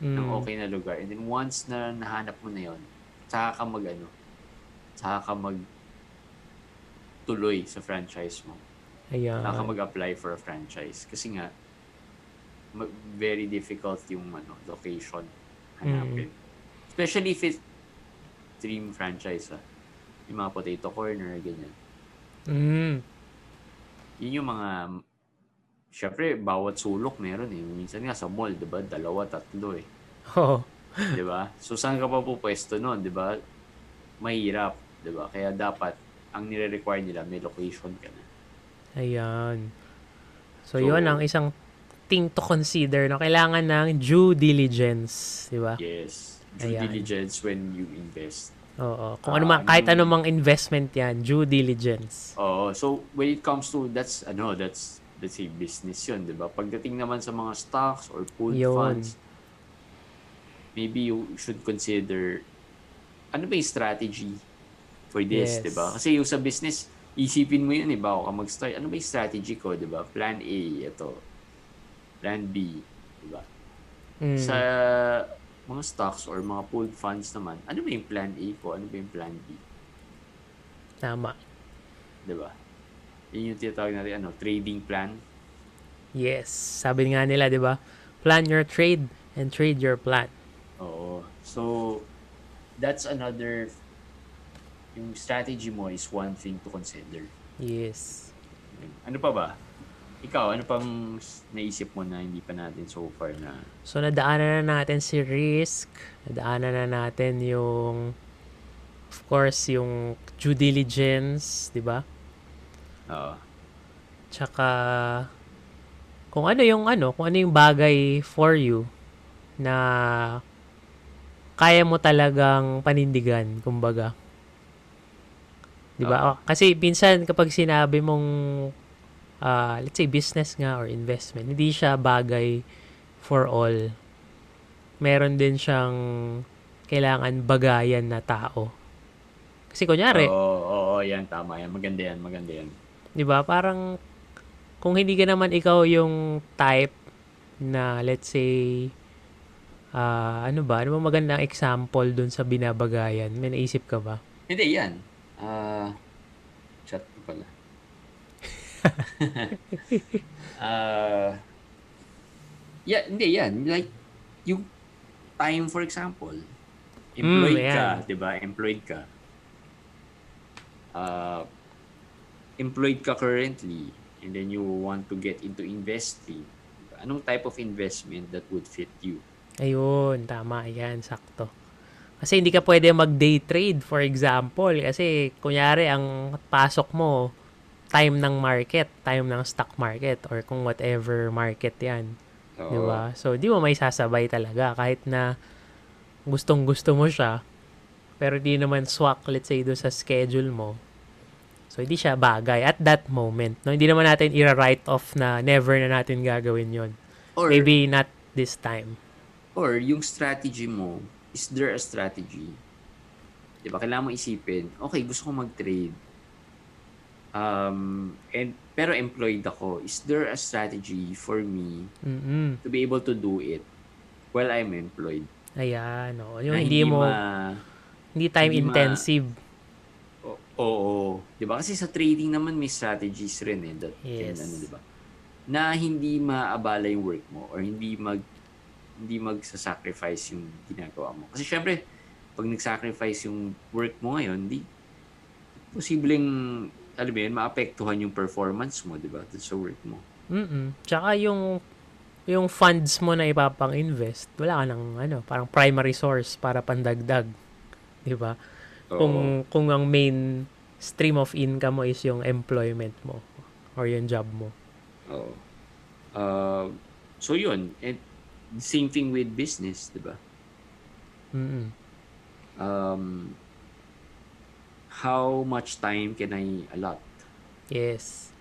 Speaker 1: ng
Speaker 2: Mm.
Speaker 1: okay na lugar. And then once na nahanap mo na yon, saka ka mag ano, saka ka mag tuloy sa franchise mo.
Speaker 2: Ayan.
Speaker 1: Saka ka mag-apply for a franchise. Kasi nga, very difficult yung ano, location hanapin. Especially if it's dream franchise ah. Yung mga potato corner, ganyan.
Speaker 2: Mm.
Speaker 1: Yun yung mga Siyempre, bawat sulok meron eh. Minsan nga sa mall, 'di ba? Dalawa, tatlo eh.
Speaker 2: Oo.
Speaker 1: 'Di ba? So saan ka pa pupwesto noon, 'di ba? Mahirap, 'di ba? Kaya dapat ang nire-require nila may location ka na.
Speaker 2: Ayan. So,
Speaker 1: So,
Speaker 2: yun ang isang thing to consider. No? Kailangan ng due diligence. Di ba?
Speaker 1: Yes. Due
Speaker 2: Ayan.
Speaker 1: diligence when you invest.
Speaker 2: Oo. Kung
Speaker 1: Ah,
Speaker 2: ano man, kahit
Speaker 1: anong-
Speaker 2: anumang investment yan, due diligence.
Speaker 1: Oo. So when it comes to that's ano, that's let's say business 'yun, 'di ba? Pagdating naman sa mga stocks or pooled
Speaker 2: Yun.
Speaker 1: funds, maybe you should consider ano ba yung strategy for this,
Speaker 2: Yes.
Speaker 1: 'di ba? Kasi yung sa business, isipin mo 'yun eh, bago ka mag-start. Ano ba yung strategy ko, 'di ba? Plan A, ito. Plan B, 'di ba?
Speaker 2: Mm.
Speaker 1: Sa mga stocks or mga pooled funds naman, ano ba yung plan A ko? Ano ba yung plan B?
Speaker 2: Tama.
Speaker 1: 'Di ba? Yun yung tinatawag natin, ano, trading plan.
Speaker 2: Yes. Sabi nga nila, di ba? Plan your trade and trade your plan.
Speaker 1: Oo. So, that's another, yung strategy mo is one thing to consider.
Speaker 2: Yes.
Speaker 1: Ano pa ba? Ikaw, ano pang naisip mo na hindi pa natin so far na
Speaker 2: So, nadaanan na natin si risk. Nadaanan na natin yung, of course, yung due diligence, di ba?
Speaker 1: Oo.
Speaker 2: Tsaka, kung ano yung ano, kung ano yung bagay for you na kaya mo talagang panindigan, kumbaga. 'Di ba? Oh, Kasi minsan kapag sinabi mong ah, let's say business nga or investment, hindi siya bagay for all. Meron din siyang kailangan bagayan na tao. Kasi kunyari,
Speaker 1: Oo, oo, yan, tama yan. Maganda yan, maganda yan.
Speaker 2: 'di ba? Parang kung hindi ka naman ikaw yung type na let's say ah ano ba? Ano ba magandang example dun sa binabagayan? May naisip ka ba?
Speaker 1: Hindi, yan. Ah, chat ko pala. Uh, yeah, hindi yan. Like, yung time, for example, employed
Speaker 2: Mm,
Speaker 1: ka, di ba? Employed ka. Uh, employed ka currently and then you want to get into investing. Anong type of investment that would fit you?
Speaker 2: Ayun, tama yan, sakto. Kasi hindi ka pwede mag-day trade, for example. Kasi, kunyari, ang pasok mo, time ng market, time ng stock market, or kung whatever market yan.
Speaker 1: Oo.
Speaker 2: Di ba? So, di mo may sasabay talaga. Kahit na gustong gusto mo siya, pero di naman swak, let's say, doon sa schedule mo. So, hindi siya bagay at that moment. No? Hindi naman natin i-write off na never na natin gagawin yon
Speaker 1: Or,
Speaker 2: Maybe not this time.
Speaker 1: or yung strategy mo, is there a strategy? Di ba? Kailangan mo isipin, okay, gusto ko mag-trade. Um, and, pero employed ako. Is there a strategy for me
Speaker 2: Mm-mm.
Speaker 1: to be able to do it while I'm employed?
Speaker 2: Ayan, oo. Yung
Speaker 1: Na
Speaker 2: hindi, mo,
Speaker 1: ma-
Speaker 2: hindi time
Speaker 1: hindi ma-
Speaker 2: intensive.
Speaker 1: Oo. oo. 'Di ba? Kasi sa trading naman may strategies rin eh that
Speaker 2: Yes.
Speaker 1: can ano, 'di ba? Na hindi maabala yung work mo or hindi mag hindi magsa-sacrifice yung ginagawa mo. Kasi syempre, pag nag-sacrifice yung work mo ngayon, di posibleng alam mo yun, maapektuhan yung performance mo, di ba? Sa work mo.
Speaker 2: Mm Tsaka yung yung funds mo na ipapang-invest, wala ka ng ano, parang primary source para pandagdag. 'Di ba? Kung kung ang main stream of income mo is yung employment mo or yung job mo.
Speaker 1: Oo. Uh, so yun. And same thing with business, di ba?
Speaker 2: Mm.
Speaker 1: um, how much time can I allot?
Speaker 2: Yes.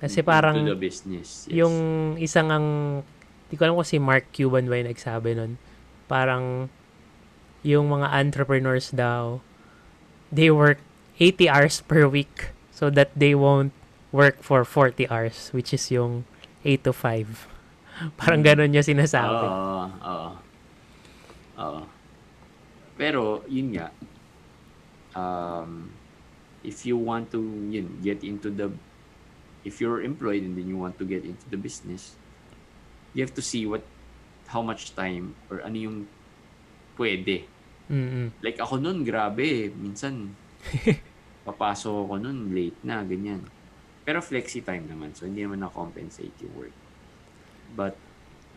Speaker 2: Kasi
Speaker 1: into
Speaker 2: parang
Speaker 1: the business. Yes.
Speaker 2: yung isang ang di ko alam kung si Mark Cuban ba yung nagsabi nun. Parang yung mga entrepreneurs daw they work 80 hours per week so that they won't work for 40 hours which is yung 8 to 5. Parang ganun yung sinasabi.
Speaker 1: Oo, oo. Oo. Pero, yun nga, um, if you want to yun, get into the, if you're employed and then you want to get into the business, you have to see what, how much time or ano yung pwede.
Speaker 2: Mm-mm.
Speaker 1: Like ako nun, grabe. Minsan, papasok ako nun, late na, ganyan. Pero flexi time naman, so hindi naman na-compensate yung work. But,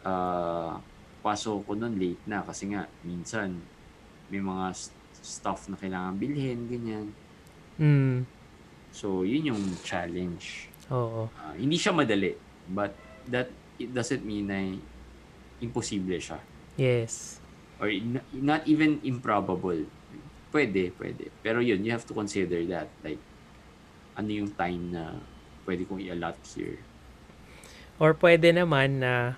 Speaker 1: uh, pasok ko nun late na kasi nga, minsan, may mga st- stuff na kailangan bilhin, ganyan.
Speaker 2: Mm.
Speaker 1: So, yun yung challenge.
Speaker 2: Oo.
Speaker 1: Uh, hindi siya madali, but that it doesn't mean na imposible siya.
Speaker 2: Yes.
Speaker 1: or not even improbable. Pwede, pwede. Pero yun, you have to consider that. Like, ano yung time na pwede kong i-allot here.
Speaker 2: Or pwede naman na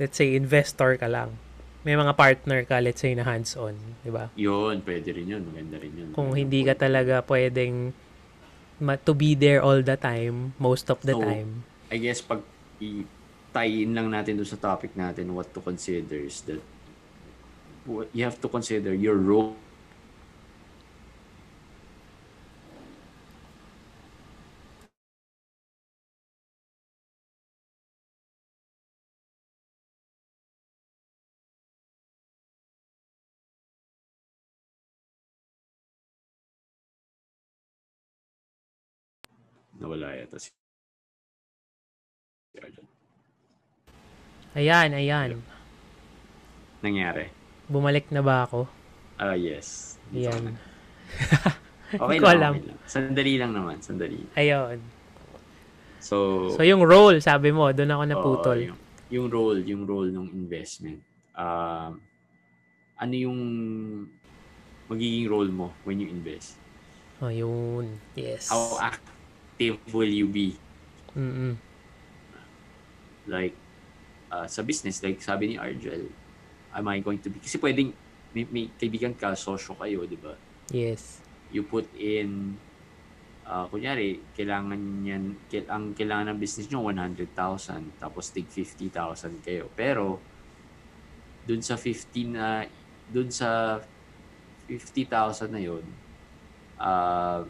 Speaker 2: let's say investor ka lang. May mga partner ka, let's say na hands-on, di ba?
Speaker 1: Yun, pwede rin yun. Maganda rin yun.
Speaker 2: Kung hindi ka talaga pwedeng ma- to be there all the time, most of the
Speaker 1: So,
Speaker 2: time.
Speaker 1: I guess pag i-tie in lang natin doon sa topic natin, what to consider is that you have to consider your role nawala yata si Arjan.
Speaker 2: Ayan, ayan.
Speaker 1: Nangyari.
Speaker 2: Bumalik na ba ako?
Speaker 1: Ah, yes. Dito
Speaker 2: Ayan.
Speaker 1: Okay
Speaker 2: ko
Speaker 1: lang,
Speaker 2: alam.
Speaker 1: okay lang. Sandali lang naman, sandali.
Speaker 2: Ayun.
Speaker 1: So,
Speaker 2: So, yung role, sabi mo, doon ako naputol.
Speaker 1: oo, yung, yung role, yung role ng investment. Um, ano yung magiging role mo when you invest?
Speaker 2: Oh, yun. Yes.
Speaker 1: How active will you be?
Speaker 2: Mm-mm.
Speaker 1: Like, uh, sa business, like sabi ni Argel, am I going to be, kasi pwedeng, may, may kaibigan ka, sosyo kayo, di ba?
Speaker 2: Yes.
Speaker 1: you put in uh, kunyari kailangan kail- ang kailangan ng business nyo 100,000 tapos tig 50,000 kayo pero dun sa 15 na dun sa 50,000 na yun uh,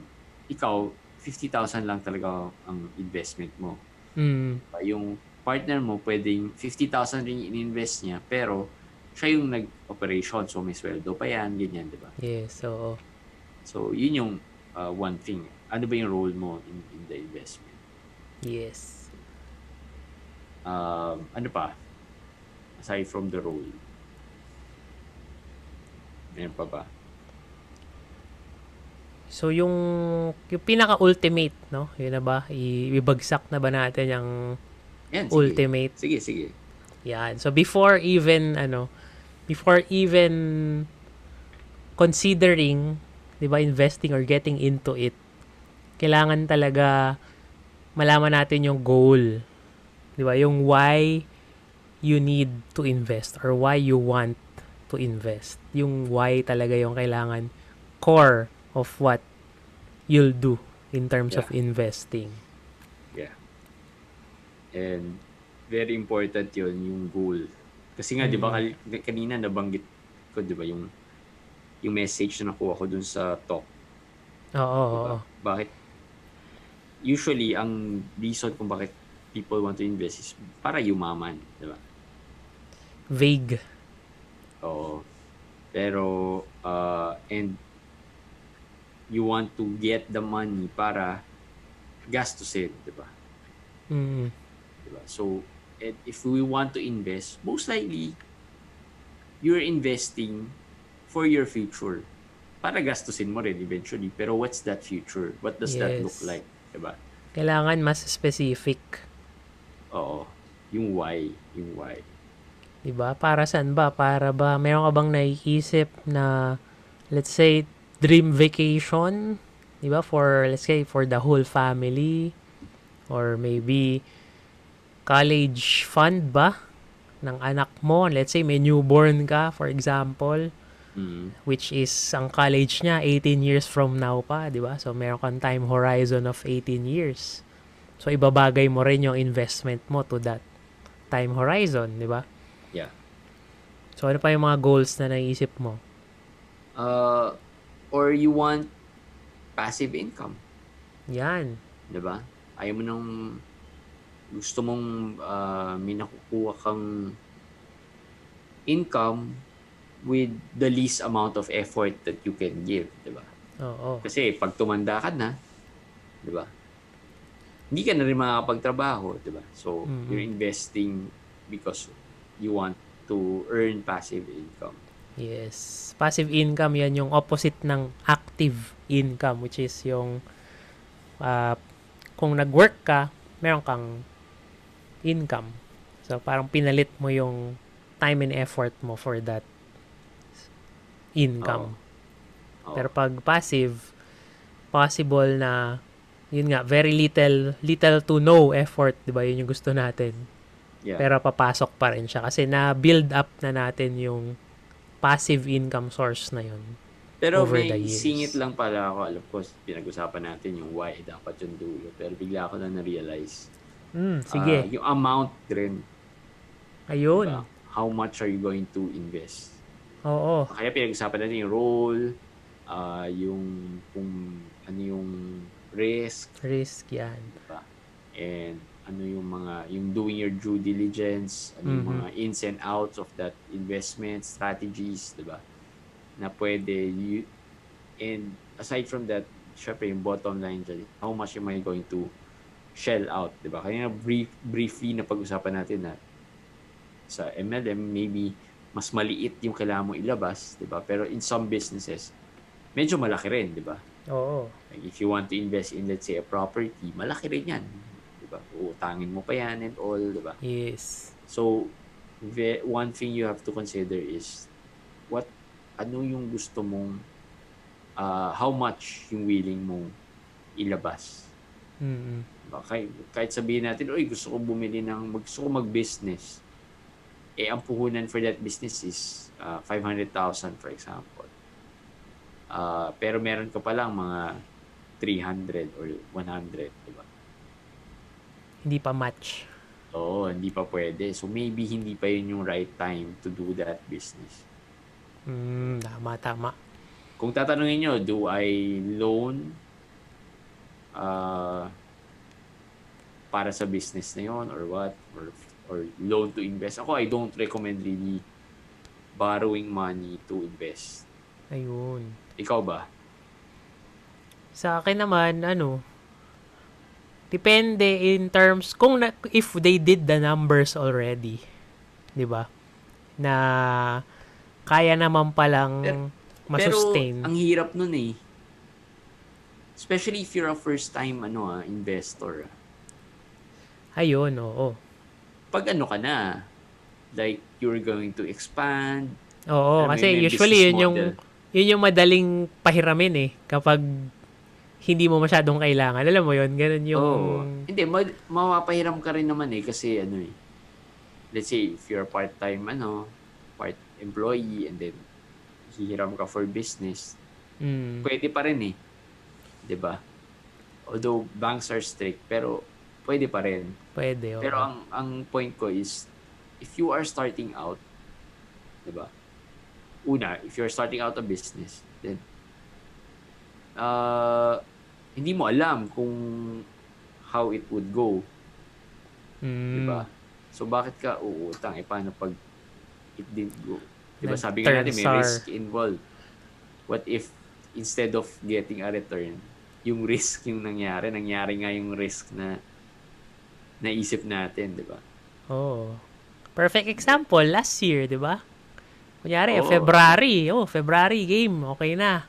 Speaker 1: ikaw 50,000 lang talaga ang investment mo.
Speaker 2: Mm.
Speaker 1: Yung partner mo, pwedeng 50,000 rin in-invest niya, pero siya yung nag-operation, so may sweldo pa yan, ganyan, di ba?
Speaker 2: Yes, oo.
Speaker 1: So, yun yung uh, one thing. Ano ba yung role mo in, in the investment?
Speaker 2: Yes.
Speaker 1: Um, ano pa? Aside from the role. Meron pa ba?
Speaker 2: So, yung, yung pinaka-ultimate, no? Yun na ba? I- ibagsak na ba natin yung
Speaker 1: Yan, sige.
Speaker 2: ultimate?
Speaker 1: Sige, sige.
Speaker 2: Yan. So, before even, ano, before even considering, di ba, investing or getting into it, kailangan talaga malaman natin yung goal. Di ba? Yung why you need to invest or why you want to invest. Yung why talaga yung kailangan core of what you'll do in terms of investing.
Speaker 1: Yeah. And very important yun, yung goal. Kasi nga, di ba, kal- kanina nabanggit ko, di ba, yung yung message na nakuha ko dun sa talk.
Speaker 2: Oo, oo,
Speaker 1: Diba?
Speaker 2: oo.
Speaker 1: Bakit? Usually, ang reason kung bakit people want to invest is para yumaman, di ba?
Speaker 2: Vague.
Speaker 1: Oo. Pero, uh, and you want to get the money para gastusin, di ba?
Speaker 2: Mm.
Speaker 1: Diba? So, and if we want to invest, most likely, you're investing for your future. Para gastusin mo rin eventually. Pero what's that future? What does that look
Speaker 2: Yes.
Speaker 1: like? Diba?
Speaker 2: Kailangan mas specific.
Speaker 1: Oo. Yung why. Yung why.
Speaker 2: 'Di ba? Para saan ba? Para ba meron ka bang naiisip na let's say dream vacation, 'di ba? For let's say for the whole family or maybe college fund ba ng anak mo? Let's say may newborn ka, for example,
Speaker 1: Mm.
Speaker 2: which is ang college niya 18 years from now pa, 'di ba? So meron kang time horizon of 18 years. So ibabagay mo rin yung investment mo to that time horizon, 'di ba?
Speaker 1: Yeah.
Speaker 2: So ano pa yung mga goals na naisip mo?
Speaker 1: Uh, or you want passive income.
Speaker 2: Yan.
Speaker 1: Diba? Ayaw mo nang gusto mong uh, may nakukuha kang income with the least amount of effort that you can give, 'di ba?
Speaker 2: Oo.
Speaker 1: Kasi pag tumanda ka na, 'di ba? Hindi ka na rin makakapagtrabaho, 'di ba? So,
Speaker 2: Mhm.
Speaker 1: you're investing because you want to earn passive income.
Speaker 2: Yes. Passive income yan yung opposite ng active income which is yung ah, kung nag-work ka, meron kang income. So parang pinalit mo yung time and effort mo for that income.
Speaker 1: Oo.
Speaker 2: Pero pag passive, possible na yun nga, very little little to no effort, 'di ba? Yun yung gusto natin.
Speaker 1: Yeah.
Speaker 2: Pero papasok pa rin siya kasi na build up na natin yung passive income source na yun.
Speaker 1: Pero
Speaker 2: over the
Speaker 1: may
Speaker 2: years.
Speaker 1: singit lang pala ako. Alam ko, pinag-usapan natin yung why dapat yung dulo. Pero bigla ako na na-realize.
Speaker 2: Mm,
Speaker 1: Ah,
Speaker 2: sige.
Speaker 1: yung amount rin.
Speaker 2: Ayun.
Speaker 1: diba? How much are you going to invest?
Speaker 2: Oo.
Speaker 1: Kaya pinag-usapan natin yung role, ah, yung kung ano yung risk,
Speaker 2: Risk yan.
Speaker 1: diba? And ano yung mga, yung doing your due diligence, ano yung
Speaker 2: Mhm.
Speaker 1: mga ins and outs of that investment strategies, diba? Na pwede, you, and aside from that, syempre yung bottom line dyan, how much am I going to shell out, diba? Kaya brief, briefly na pag-usapan natin na sa MLM, maybe mas maliit yung kailangan mo ilabas, diba? Pero in some businesses, medyo malaki rin, diba?
Speaker 2: Oo.
Speaker 1: Like if you want to invest in, let's say, a property, malaki rin yan. Diba? Uutangin mo pa yan and all, diba?
Speaker 2: Yes.
Speaker 1: So, one thing you have to consider is what, ano yung gusto mong, uh, how much yung willing mong ilabas.
Speaker 2: Mm.
Speaker 1: Diba? Kahit, kahit sabihin natin, oy, gusto ko bumili ng, gusto ko mag-business. Eh, ang puhunan for that business is uh, 500,000 for example. Uh, pero meron ka pa lang mga 300 or 100, di ba?
Speaker 2: Hindi pa match.
Speaker 1: Oo, hindi pa pwede. So maybe hindi pa yun yung right time to do that business.
Speaker 2: Mm, tama, tama.
Speaker 1: Kung tatanungin nyo, do I loan uh, para sa business na yon or what or or loan to invest. Ako I don't recommend really borrowing money to invest.
Speaker 2: Ayun.
Speaker 1: Ikaw ba?
Speaker 2: Sa akin naman, ano, depende in terms, kung na, if they did the numbers already, di ba? Na kaya naman palang
Speaker 1: Pero-
Speaker 2: masustain.
Speaker 1: Pero ang hirap nun eh. Especially if you're a first time ano ah, investor.
Speaker 2: Ayun, oo.
Speaker 1: Pag ano ka na, like you're going to expand,
Speaker 2: Oo, kasi usually yun yung
Speaker 1: model.
Speaker 2: yun yung madaling pahiramin eh kapag hindi mo masyadong kailangan. Alam mo yun, ganun yung
Speaker 1: Oo. Hindi, ma- mapapahiram ka rin naman eh kasi ano eh. Let's say if you're part-time ano, part employee and then hihiram ka for business,
Speaker 2: Mm,
Speaker 1: pwede pa rin eh. 'Di ba? Although banks are strict, pero pwede pa rin.
Speaker 2: pwede. oo.
Speaker 1: Pero ang ang point ko is if you are starting out, 'di ba? Una, if you're starting out a business, then uh, hindi mo alam kung how it would go,
Speaker 2: Mm,
Speaker 1: 'di ba? So bakit ka uutang? Eh paano pag it didn't go? 'Di ba? Sabi nga natin may risk involved. What if instead of getting a return, yung risk yung nangyari, nangyari nga yung risk na naisip natin, 'di ba?
Speaker 2: Oo. Perfect example, last year, di ba? Kunyari,
Speaker 1: Oo.
Speaker 2: February. Oh, February game. Okay na.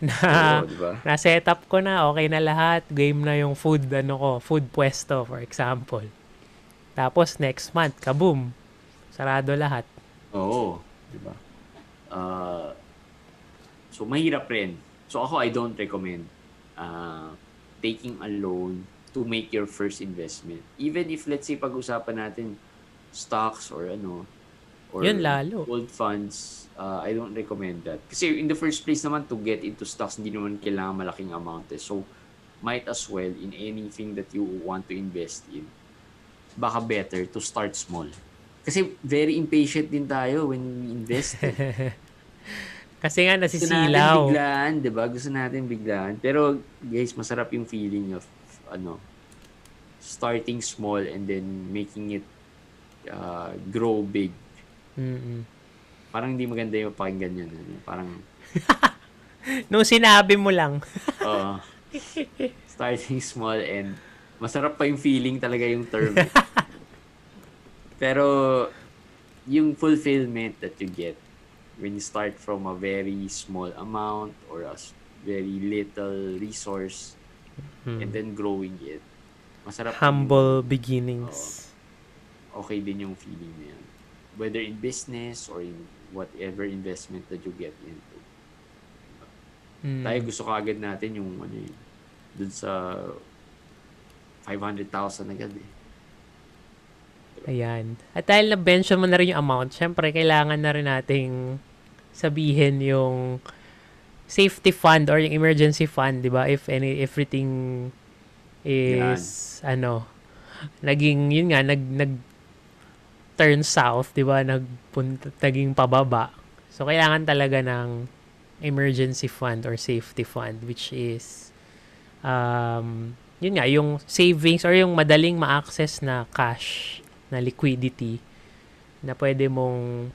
Speaker 2: Na,
Speaker 1: Oo, 'di ba?
Speaker 2: na-set up ko na. Okay na lahat. Game na yung food, ano ko, food pwesto, for example. Tapos, next month, kaboom. Sarado lahat.
Speaker 1: Oo, 'di ba? Uh, so mahirap rin. So ako I don't recommend uh, taking a loan to make your first investment. Even if let's say pag-usapan natin stocks or ano or
Speaker 2: Yun lalo.
Speaker 1: gold funds, uh, I don't recommend that. Kasi in the first place naman to get into stocks hindi naman kailangan malaking amount eh. So might as well in anything that you want to invest in baka better to start small. Kasi very impatient din tayo when we invest. eh.
Speaker 2: Kasi nga,
Speaker 1: Gusto natin
Speaker 2: nasisilaw.
Speaker 1: biglaan, di ba? Gusto natin biglaan. Pero guys, masarap yung feeling of ano, starting small and then making it uh, grow big.
Speaker 2: Mm-mm.
Speaker 1: Parang hindi maganda yung pakinggan yun. Ano? Parang,
Speaker 2: Nung sinabi mo lang.
Speaker 1: uh, starting small and masarap pa yung feeling talaga yung term. Pero, yung fulfillment that you get when you start from a very small amount or a very little resource
Speaker 2: Hmm.
Speaker 1: and then growing it, masarap
Speaker 2: Humble beginnings.
Speaker 1: yung- okay din yung feeling na yan. Whether in business or in whatever investment that you get into.
Speaker 2: Mm.
Speaker 1: Tayo gusto kagad natin yung ano yun, dun sa 500,000 agad eh.
Speaker 2: Ayan. At dahil na-mention mo na rin yung amount, syempre, kailangan na rin nating sabihin yung safety fund or yung emergency fund, di ba? If any, everything is, ano, naging, yun nga, nag, nag, turn south, di ba? Nagpunta, naging pababa. So, kailangan talaga ng emergency fund or safety fund, which is, um, yun nga, yung savings or yung madaling ma-access na cash na liquidity na pwede mong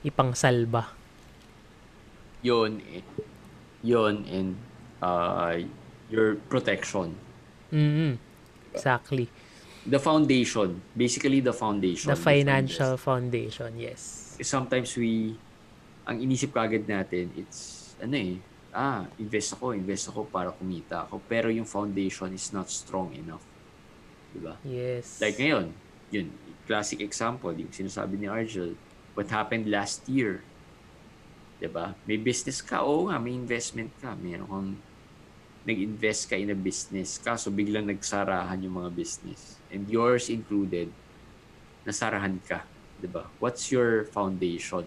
Speaker 2: ipangsalba.
Speaker 1: Yun eh. Yun and uh, your protection.
Speaker 2: mm Exactly.
Speaker 1: The foundation. Basically the foundation.
Speaker 2: The financial foundation, yes.
Speaker 1: Sometimes we, ang inisip kagad natin, it's, ano eh, ah, invest ako, invest ako para kumita ako. Pero yung foundation is not strong enough. Diba?
Speaker 2: Yes.
Speaker 1: Like ngayon, yun, classic example, yung sinasabi ni Argel, what happened last year. 'Di ba? May business ka, oo nga, may investment ka. Meron kang nag-invest ka in a business, kaso biglang nagsarahan yung mga business. And yours included, nasarahan ka. 'di ba? What's your foundation?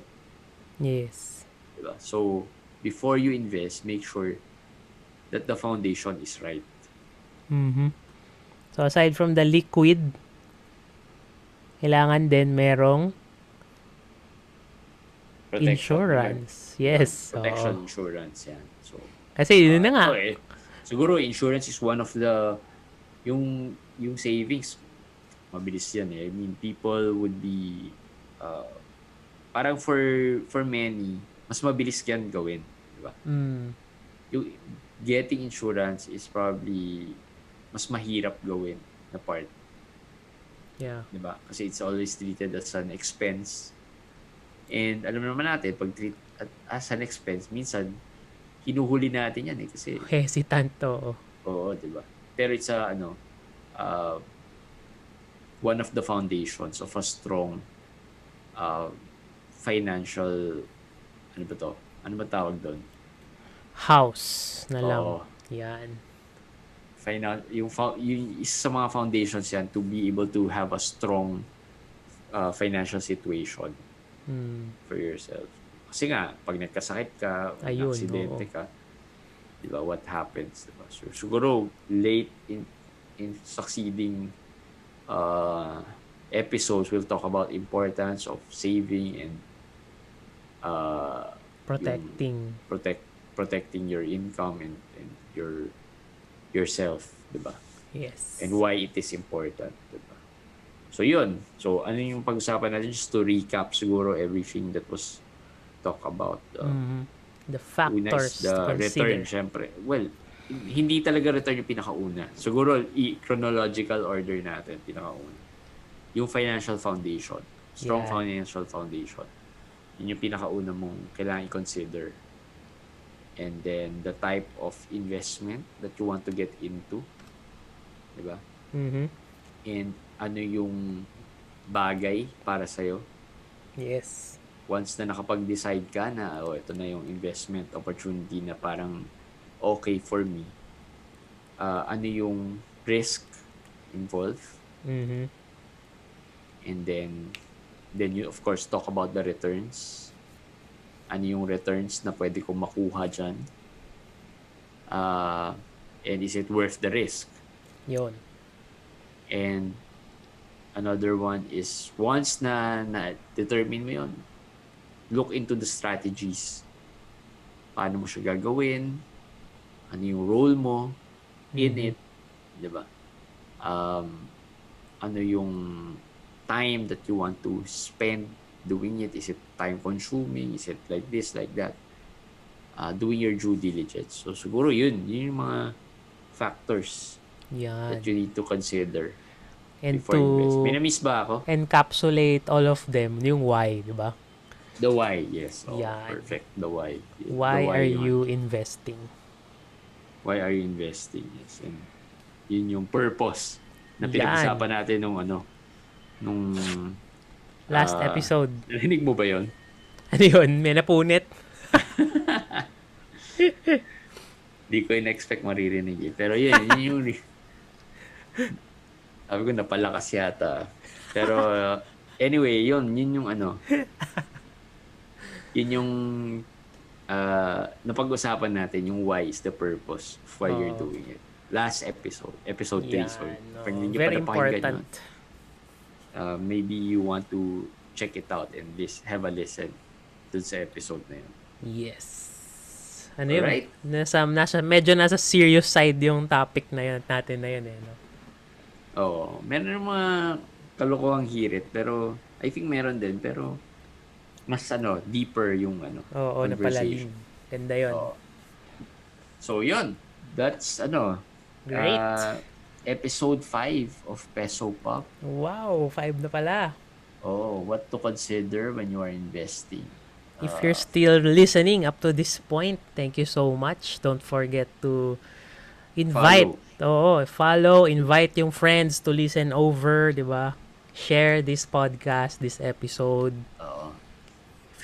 Speaker 2: Yes.
Speaker 1: 'di ba? So, before you invest, make sure that the foundation is right.
Speaker 2: Mhm. So aside from the liquid, kailangan din merong
Speaker 1: Protection.
Speaker 2: insurance. Yes.
Speaker 1: Protection
Speaker 2: oo.
Speaker 1: insurance yan. So,
Speaker 2: Kasi yun na nga.
Speaker 1: Okay. Siguro insurance is one of the yung yung savings mabilis yan eh. I mean, people would be uh, parang for for many, mas mabilis yan gawin, di ba?
Speaker 2: Mm.
Speaker 1: Yung getting insurance is probably mas mahirap gawin na part,
Speaker 2: Yeah.
Speaker 1: di ba? Kasi it's always treated as an expense. And alam naman natin, pag treat at- as an expense, minsan hinuhuli natin yan eh kasi
Speaker 2: Hesitant to.
Speaker 1: Oo, di ba? Pero it's a, ano, uh, one of the foundations of a strong uh, financial, ano ba to? Ano ba tawag doon?
Speaker 2: House na lang.
Speaker 1: Oo.
Speaker 2: Yan.
Speaker 1: Finan- yung, yung isa sa mga foundations yan to be able to have a strong uh, financial situation
Speaker 2: Mm.
Speaker 1: for yourself. Kasi nga, pag nagkasakit ka,
Speaker 2: Ayun,
Speaker 1: aksidente
Speaker 2: oo.
Speaker 1: ka, di ba, what happens? Diba? So, siguro, late in, in succeeding uh, episodes, we'll talk about importance of saving and uh,
Speaker 2: Protecting.
Speaker 1: protect protecting your income and, and your yourself, di ba?
Speaker 2: Yes.
Speaker 1: and why it is important. Diba? So, yun. So, ano yung pag-usapan natin? Just to recap siguro everything that was talked about. Uh,
Speaker 2: Mhm. The factors
Speaker 1: the return, syempre. Well, hindi talaga return yung pinakauna. Siguro, i- chronological order natin, pinakauna. Yung financial foundation. Strong
Speaker 2: Yeah.
Speaker 1: financial foundation. Yun yung pinakauna mong kailangan i-consider. And then, the type of investment that you want to get into. Diba?
Speaker 2: Mhm.
Speaker 1: and ano yung bagay para sa'yo.
Speaker 2: Yes.
Speaker 1: Once na nakapag-decide ka na, oh, ito na yung investment opportunity na parang okay for me, ah, ano yung risk involved,
Speaker 2: Mhm.
Speaker 1: and then, then you of course talk about the returns. Ano yung returns na pwede kong makuha dyan? Ah, and is it worth the risk?
Speaker 2: Yun.
Speaker 1: And another one is once na na-determine mo yun, look into the strategies. Paano mo siya gagawin? Ano yung role mo in
Speaker 2: Mhm.
Speaker 1: it? Di ba? Um, ano yung time that you want to spend doing it? Is it time consuming? Is it like this, like that? Uh, doing your due diligence. So siguro yun, yun yung mga factors
Speaker 2: Yan.
Speaker 1: that you need to consider
Speaker 2: And
Speaker 1: before invest. May
Speaker 2: to
Speaker 1: na-miss ba ako?
Speaker 2: encapsulate all of them, yung why, di ba?
Speaker 1: The why, yes. Oh,
Speaker 2: Yan.
Speaker 1: perfect. The why. The
Speaker 2: Why are
Speaker 1: yun.
Speaker 2: you investing?
Speaker 1: Why are you investing? Yes. And yun yung purpose na pinag-usapan natin nung ano, nung...
Speaker 2: Last
Speaker 1: ah,
Speaker 2: episode.
Speaker 1: Narinig mo ba yon?
Speaker 2: Ano yun? May napunit?
Speaker 1: Di ko in-expect maririnig eh. Pero yun, yun yung... Sabi ko, napalakas yata. Pero uh, anyway, yun, yun yung ano. Yun yung uh, napag-usapan natin, yung why is the purpose of why you're
Speaker 2: Oo.
Speaker 1: doing it. Last episode, episode 3. So,
Speaker 2: Yan,
Speaker 1: pag
Speaker 2: oo.
Speaker 1: hindi nyo
Speaker 2: Very
Speaker 1: pa
Speaker 2: important.
Speaker 1: yun, uh, maybe you want to check it out and lis- have a listen dun sa episode na yun.
Speaker 2: Yes. Ano yun?
Speaker 1: Alright.
Speaker 2: Nasa, nasa, medyo nasa serious side yung topic na yun, natin na yun eh. No?
Speaker 1: Oo. Meron ng mga kalokohang hirit, pero I think meron din, pero mas ano, deeper yung ano.
Speaker 2: Oo, napalalim.
Speaker 1: conversation.
Speaker 2: Ganda yun.
Speaker 1: Oo. So, yun. That's, ano,
Speaker 2: Great.
Speaker 1: uh, episode 5 of Peso Pop.
Speaker 2: wow, five na pala.
Speaker 1: Oh, what to consider when you are investing.
Speaker 2: If
Speaker 1: Uh,
Speaker 2: you're still listening up to this point, thank you so much. Don't forget to invite. Oo, follow, invite yung friends to listen over, di ba? Share this podcast, this episode.
Speaker 1: Oo.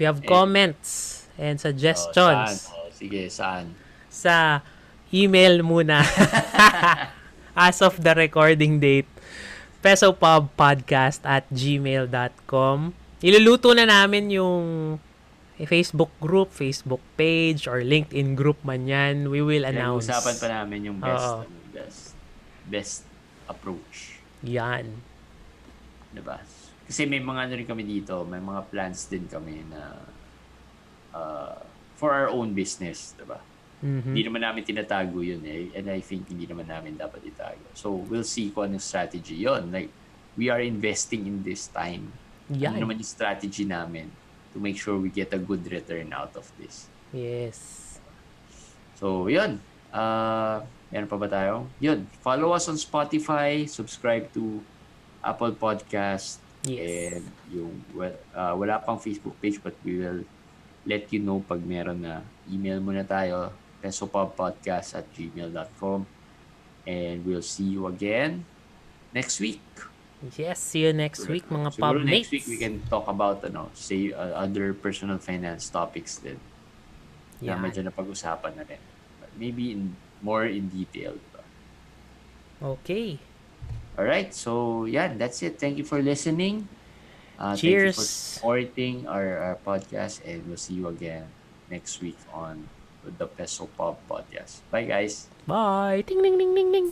Speaker 2: You have comments and
Speaker 1: Oh,
Speaker 2: suggestions,
Speaker 1: saan? Oh, sige, saan?
Speaker 2: sa email muna as of the recording date pesopubpodcast at gmail.com iluluto na namin yung Facebook group, Facebook page, or LinkedIn group man yan. We will announce.
Speaker 1: Usapan pa namin yung best, ano, best, best approach.
Speaker 2: Yan.
Speaker 1: Diba? Kasi may mga ano rin kami dito, may mga plans din kami na uh, for our own business, diba?
Speaker 2: Mhm.
Speaker 1: Hindi naman namin tinatago yun eh. And I think hindi naman namin dapat itago. So, we'll see kung anong strategy yon Like, we are investing in this time.
Speaker 2: Yan.
Speaker 1: Ano naman yung strategy namin to make sure we get a good return out of this.
Speaker 2: Yes.
Speaker 1: So, yun. Uh, meron pa ba tayo? Yun. Follow us on Spotify. Subscribe to Apple Podcast.
Speaker 2: Yes.
Speaker 1: And yung, well, uh, wala pang Facebook page but we will let you know pag meron na. Email muna tayo. pesopubpodcast at gmail.com And we'll see you again next week.
Speaker 2: Yes, see you next week mga
Speaker 1: Siguro
Speaker 2: pub
Speaker 1: next
Speaker 2: mates.
Speaker 1: week we can talk about ano, say uh, other personal finance topics din. Na
Speaker 2: Yan.
Speaker 1: medyo napag-usapan na rin. But maybe in more in detail. diba?
Speaker 2: All
Speaker 1: right. So, yeah, that's it. Thank you for listening. Uh, Cheers. Thank you for supporting our, our podcast, and we'll see you again next week on the Peso Pop podcast. Bye, guys.
Speaker 2: Bye. Ding, ding, ding, ding, ding.